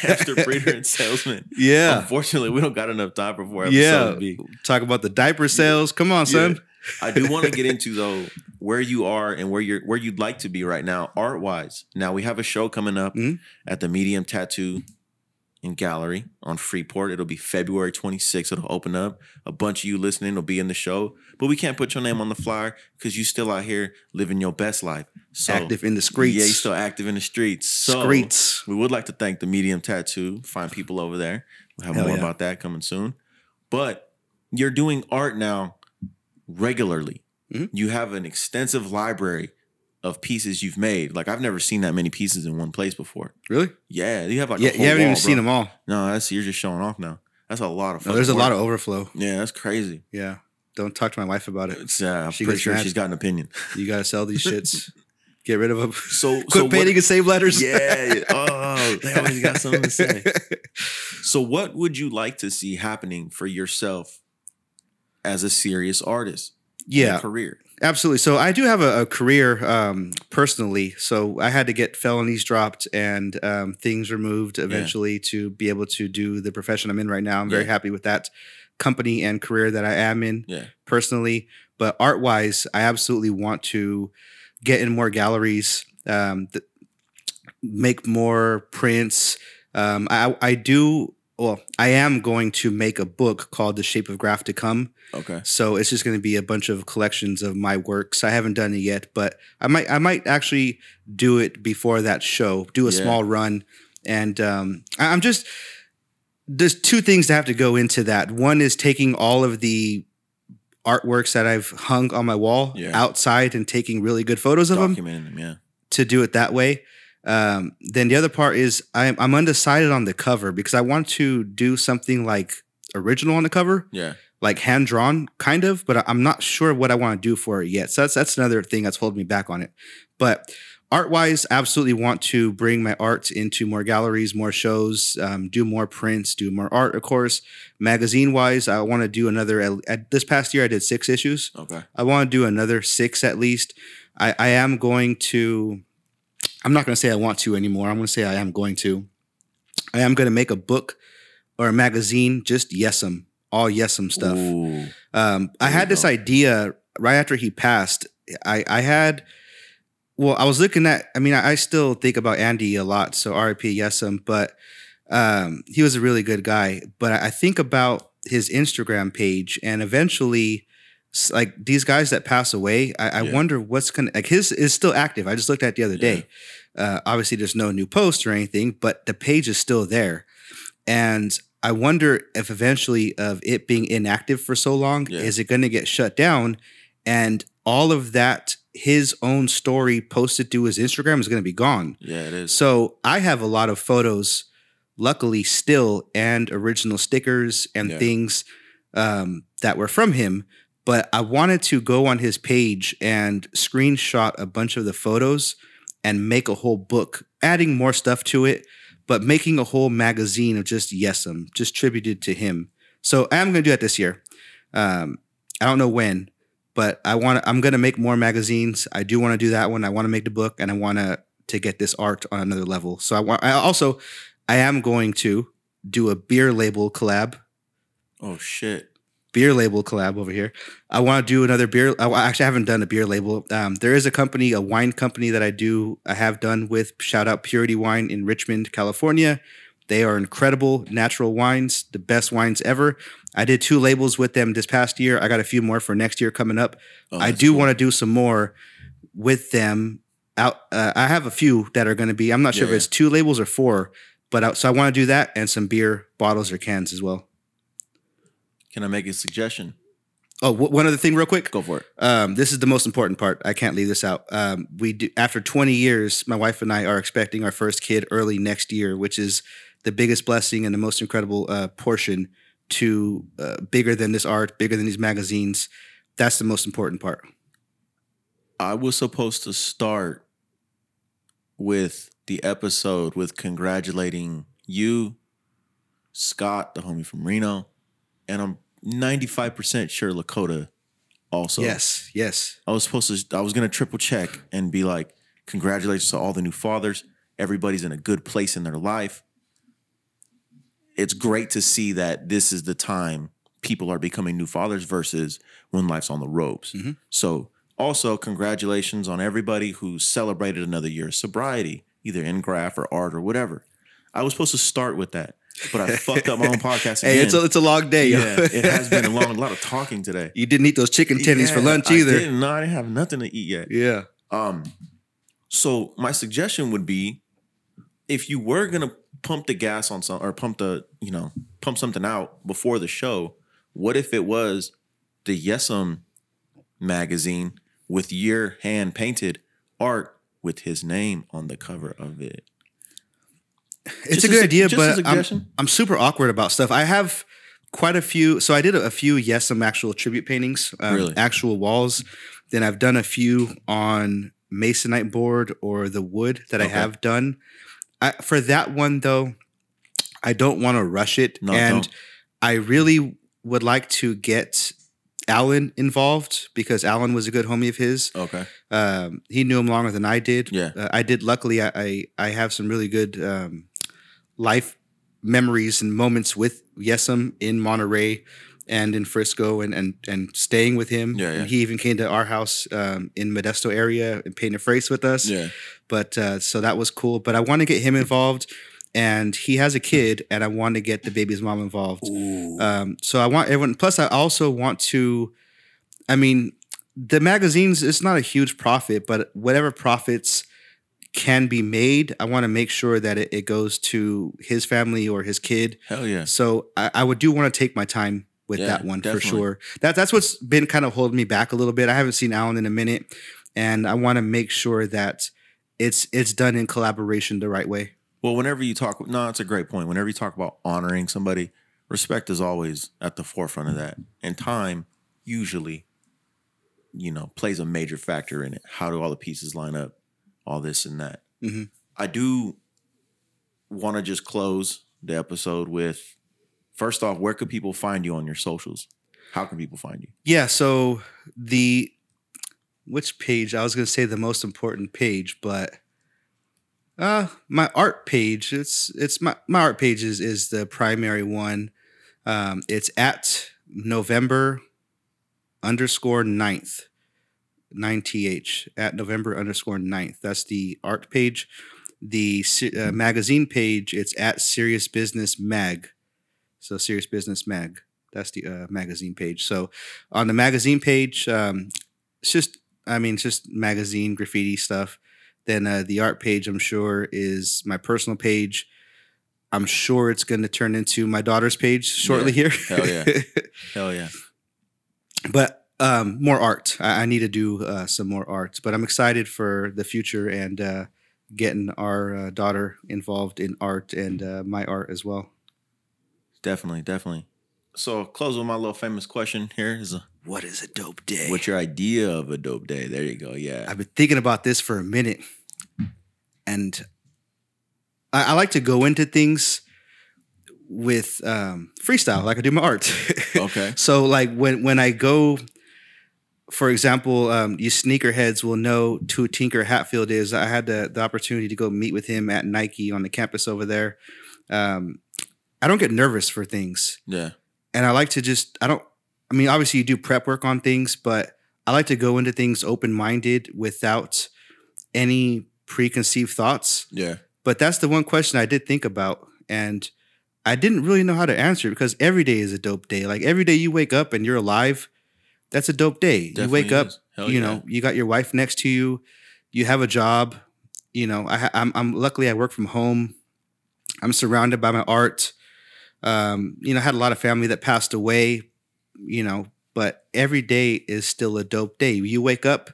hamster breeder and salesman. Yeah. Unfortunately, we don't got enough time for four episodes. Yeah. to be- Talk about the diaper sales. Come on, son. Yeah. I do want to get into though where you are and where you're where you'd like to be right now, art wise. Now we have a show coming up Mhm. at the Medium Tattoo and Gallery on Freeport. It'll be February 26th. It'll open up. A bunch of you listening will be in the show, but we can't put your name on the flyer because you still out here living your best life. So Active in the streets. Yeah, you're still active in the streets. So Streets. we would like to thank the Medium Tattoo. Find people over there. We'll have Hell more yeah. about that coming soon. But you're doing art now regularly. Mhm. You have an extensive library of pieces you've made. Like I've never seen that many pieces in one place before. Really? Yeah, you have like yeah, you haven't even wall, seen them all. No, that's you're just showing off now. That's a lot of. No, there's a lot of overflow. Yeah, that's crazy. Yeah. Don't talk to my wife about it. Uh, I'm She pretty sure mad. she's got an opinion. You gotta sell these shits. Get rid of them. So Quit so what- painting and save letters. Yeah. Oh, they always got something to say. So, what would you like to see happening for yourself as a serious artist? in yeah. career. Absolutely. So I do have a, a career um, personally. So I had to get felonies dropped and um, things removed eventually to be able to do the profession I'm in right now. I'm very Yeah. happy with that company and career that I am in Yeah. personally. But art wise, I absolutely want to get in more galleries, um, th- make more prints. Um, I, I do. Well, I am going to make a book called The Shape of Graff to Come. Okay. So it's just going to be a bunch of collections of my works. I haven't done it yet, but I might I might actually do it before that show. Do a Yeah. small run, and um, I- I'm just there's two things that have to go into that. One is taking all of the artworks that I've hung on my wall Yeah. outside and taking really good photos of them Documenting them. Yeah. to do it that way. Um, then the other part is I'm, I'm undecided on the cover because I want to do something like original on the cover Yeah. like hand drawn kind of, but I'm not sure what I want to do for it yet. So that's that's another thing that's holding me back on it. But art wise, absolutely want to bring my art into more galleries, more shows, um, do more prints, do more art, of course. Magazine wise, I want to do another. At, at this past year, I did six issues. Okay. I want to do another six at least. I, I am going to. I'm not going to say I want to anymore. I'm going to say I am going to. I am going to make a book or a magazine, just yes'em, all yes'em stuff. Um, I had this idea right after he passed. I I had, well, I was looking at. I mean, I, I still think about Andy a lot. So R.I.P. Yes'em, but Um, he was a really good guy, but I I think about his Instagram page, and eventually, like these guys that pass away, I, I Yeah. wonder what's gonna like. His is still active. I just looked at the other day. Uh, obviously, there's no new post or anything, but the page is still there, and I wonder if eventually, of it being inactive for so long, Yeah. is it going to get shut down, and all of that his own story posted to his Instagram is going to be gone. Yeah, it is. So I have a lot of photos, luckily still, and original stickers and things um, that were from him. But I wanted to go on his page and screenshot a bunch of the photos and make a whole book, adding more stuff to it, but making a whole magazine of just Yesum, just tributed to him. So I am going to do that this year. Um, I don't know when, but I want. I'm going to make more magazines. I do want to do that one. I want to make the book, and I want to to get this art on another level. So I want. I also, I am going to do a beer label collab. oh shit. Beer label collab over here. I want to do another beer. I actually haven't done a beer label. Um, there is a company, a wine company that I do. I have done with shout out Purity Wine in Richmond, California. They are incredible natural wines, the best wines ever. I did two labels with them this past year. I got a few more for next year coming up. Oh, I do cool. want to do some more with them. Out, uh, I have a few that are going to be. I'm not sure Yeah, if it's two labels or four, but I, so I want to do that and some beer bottles or cans as well. Can I make a suggestion? Oh, w- one other thing, real quick. Go for it. Um, this is the most important part. I can't leave this out. Um, we do after 20 years, my wife and I are expecting our first kid early next year, which is the biggest blessing and the most incredible uh, portion to uh, bigger than this art, bigger than these magazines. That's the most important part. I was supposed to start with the episode with congratulating you, Scott, the homie from Reno, and I'm 95% sure Lakota also. yes, yes. I was supposed to I was gonna triple check and be like, congratulations to all the new fathers. Everybody's in a good place in their life. It's great to see that this is the time people are becoming new fathers versus when life's on the ropes. Mhm. So also congratulations on everybody who celebrated another year of sobriety, either in graff or art or whatever. I was supposed to start with that, but I fucked up my own podcast again. Hey, it's a, it's a long day. yeah, it has been a long, a lot of talking today. you didn't eat those chicken tendies for Yeah, lunch I either. didn't. No, I didn't have nothing to eat yet. Yeah. Um, so my suggestion would be, if you were gonna pump the gas on some or pump the you know pump something out before the show, what if it was the Yesum magazine with your hand painted art with his name on the cover of it? It's Just a a good su- idea, but I'm. I'm super awkward about stuff. I have quite a few. So I did a, a few, yes, some actual tribute paintings, um, Really? actual walls. Then I've done a few on masonite board or the wood that I have done. I, for that one though, I don't want to rush it, No, and don't. I really would like to get Alan involved because Alan was a good homie of his. Okay. Um, he knew him longer than I did. Yeah. Uh, I did. Luckily, I, I I have some really good um, life memories and moments with Yesum in Monterey and in Frisco, and and and staying with him. Yeah, yeah. And he even came to our house um, in Modesto area and painted a phrase with us. Yeah. But uh, so that was cool. But I want to get him involved, and he has a kid, and I want to get the baby's mom involved. Um, so I want everyone. Plus, I also want to. I mean, the magazines. It's not a huge profit, but whatever profits can be made, I want to make sure that it, it goes to his family or his kid. Hell yeah. So I, I would do want to take my time with Yeah, that one definitely. for sure. That that's what's been kind of holding me back a little bit. I haven't seen Alan in a minute, and I want to make sure that it's it's done in collaboration the right way. Well, whenever you talk, no, it's a great point. Whenever you talk about honoring somebody, respect is always at the forefront of that. And time usually, you know, plays a major factor in it. How do all the pieces line up? All this and that. Mhm. I do want to just close the episode with first off, where could people find you on your socials? How can people find you? Yeah, so the which page? I was going to say the most important page, but uh my art page, it's it's my my art page is is the primary one. Um it's at November underscore ninth. 9th at November underscore 9th. That's the art page. the uh, magazine page, it's at Serious Business Mag. So Serious Business Mag. That's the uh, magazine page. So on the magazine page, um, it's just I mean, it's just magazine graffiti stuff. Then uh, the art page, I'm sure, is my personal page. I'm sure it's going to turn into my daughter's page shortly Yeah. here. Hell yeah. Hell yeah. but um, more art. I, I need to do uh, some more art. But I'm excited for the future and uh, getting our uh, daughter involved in art and uh, my art as well. Definitely, definitely. So I'll close with my little famous question here is uh, What is a dope day? what's your idea of a dope day? There you go. Yeah. I've been thinking about this for a minute, and I, I like to go into things with um, freestyle, like I do my art. Okay. so, like when when I go, for example, um, you sneakerheads will know who Tinker Hatfield is. I had the the opportunity to go meet with him at Nike on the campus over there. Um, I don't get nervous for things Yeah. and I like to just I don't I mean obviously you do prep work on things, but I like to go into things open minded without any preconceived thoughts. Yeah. But that's the one question I did think about, and I didn't really know how to answer it because every day is a dope day. Like every day you wake up and you're alive, that's a dope day. you wake Definitely up. You yeah. know, you got your wife next to you, you have a job. You know, I, I'm, I'm luckily I work from home. I'm surrounded by my art. Um, you know, I had a lot of family that passed away. You know, but every day is still a dope day. You wake up,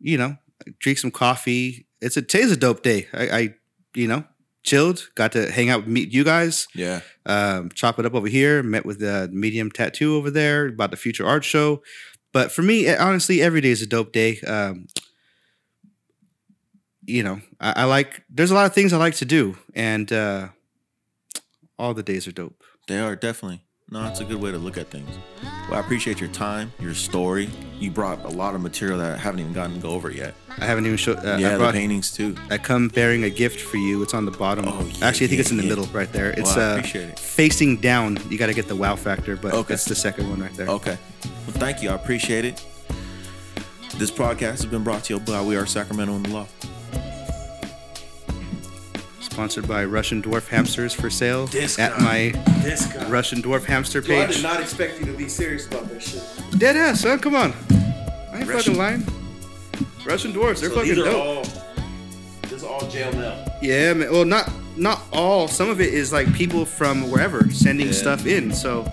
you know, drink some coffee. It's a today's a dope day. I, I you know, chilled. Got to hang out, meet you guys Yeah. um, chop it up over here. Met with the Medium Tattoo over there about the future art show. But for me, honestly, every day is a dope day. Um, you know, I, I like. There's a lot of things I like to do, and uh, all the days are dope. They are definitely. No, it's a good way to look at things. Well, I appreciate your time, your story. You brought a lot of material that I haven't even gotten to go over yet. I haven't even showed. Uh, yeah, I, the brought, paintings too. I come bearing a gift for you. It's on the bottom. Oh, yeah, Actually, I think yeah, it's in the yeah. middle right there. It's Well, I uh, appreciate it. facing down. You got to get the wow factor, but Okay. that's the second one right there. Okay. Well, thank you. I appreciate it. This podcast has been brought to you by We Are Sacramento in the Law. Sponsored by Russian Dwarf Hamsters for sale This at guy. my This guy. Russian Dwarf Hamster Yo, I page. did not expect you to be serious about that shit. Dead ass, son. Come on. I ain't Russian- fucking lying. Russian dwarves, they're So fucking these are dope. all. This is all jail mail. yeah, man. Well, not not all. Some of it is like people from wherever sending Yeah. stuff in. So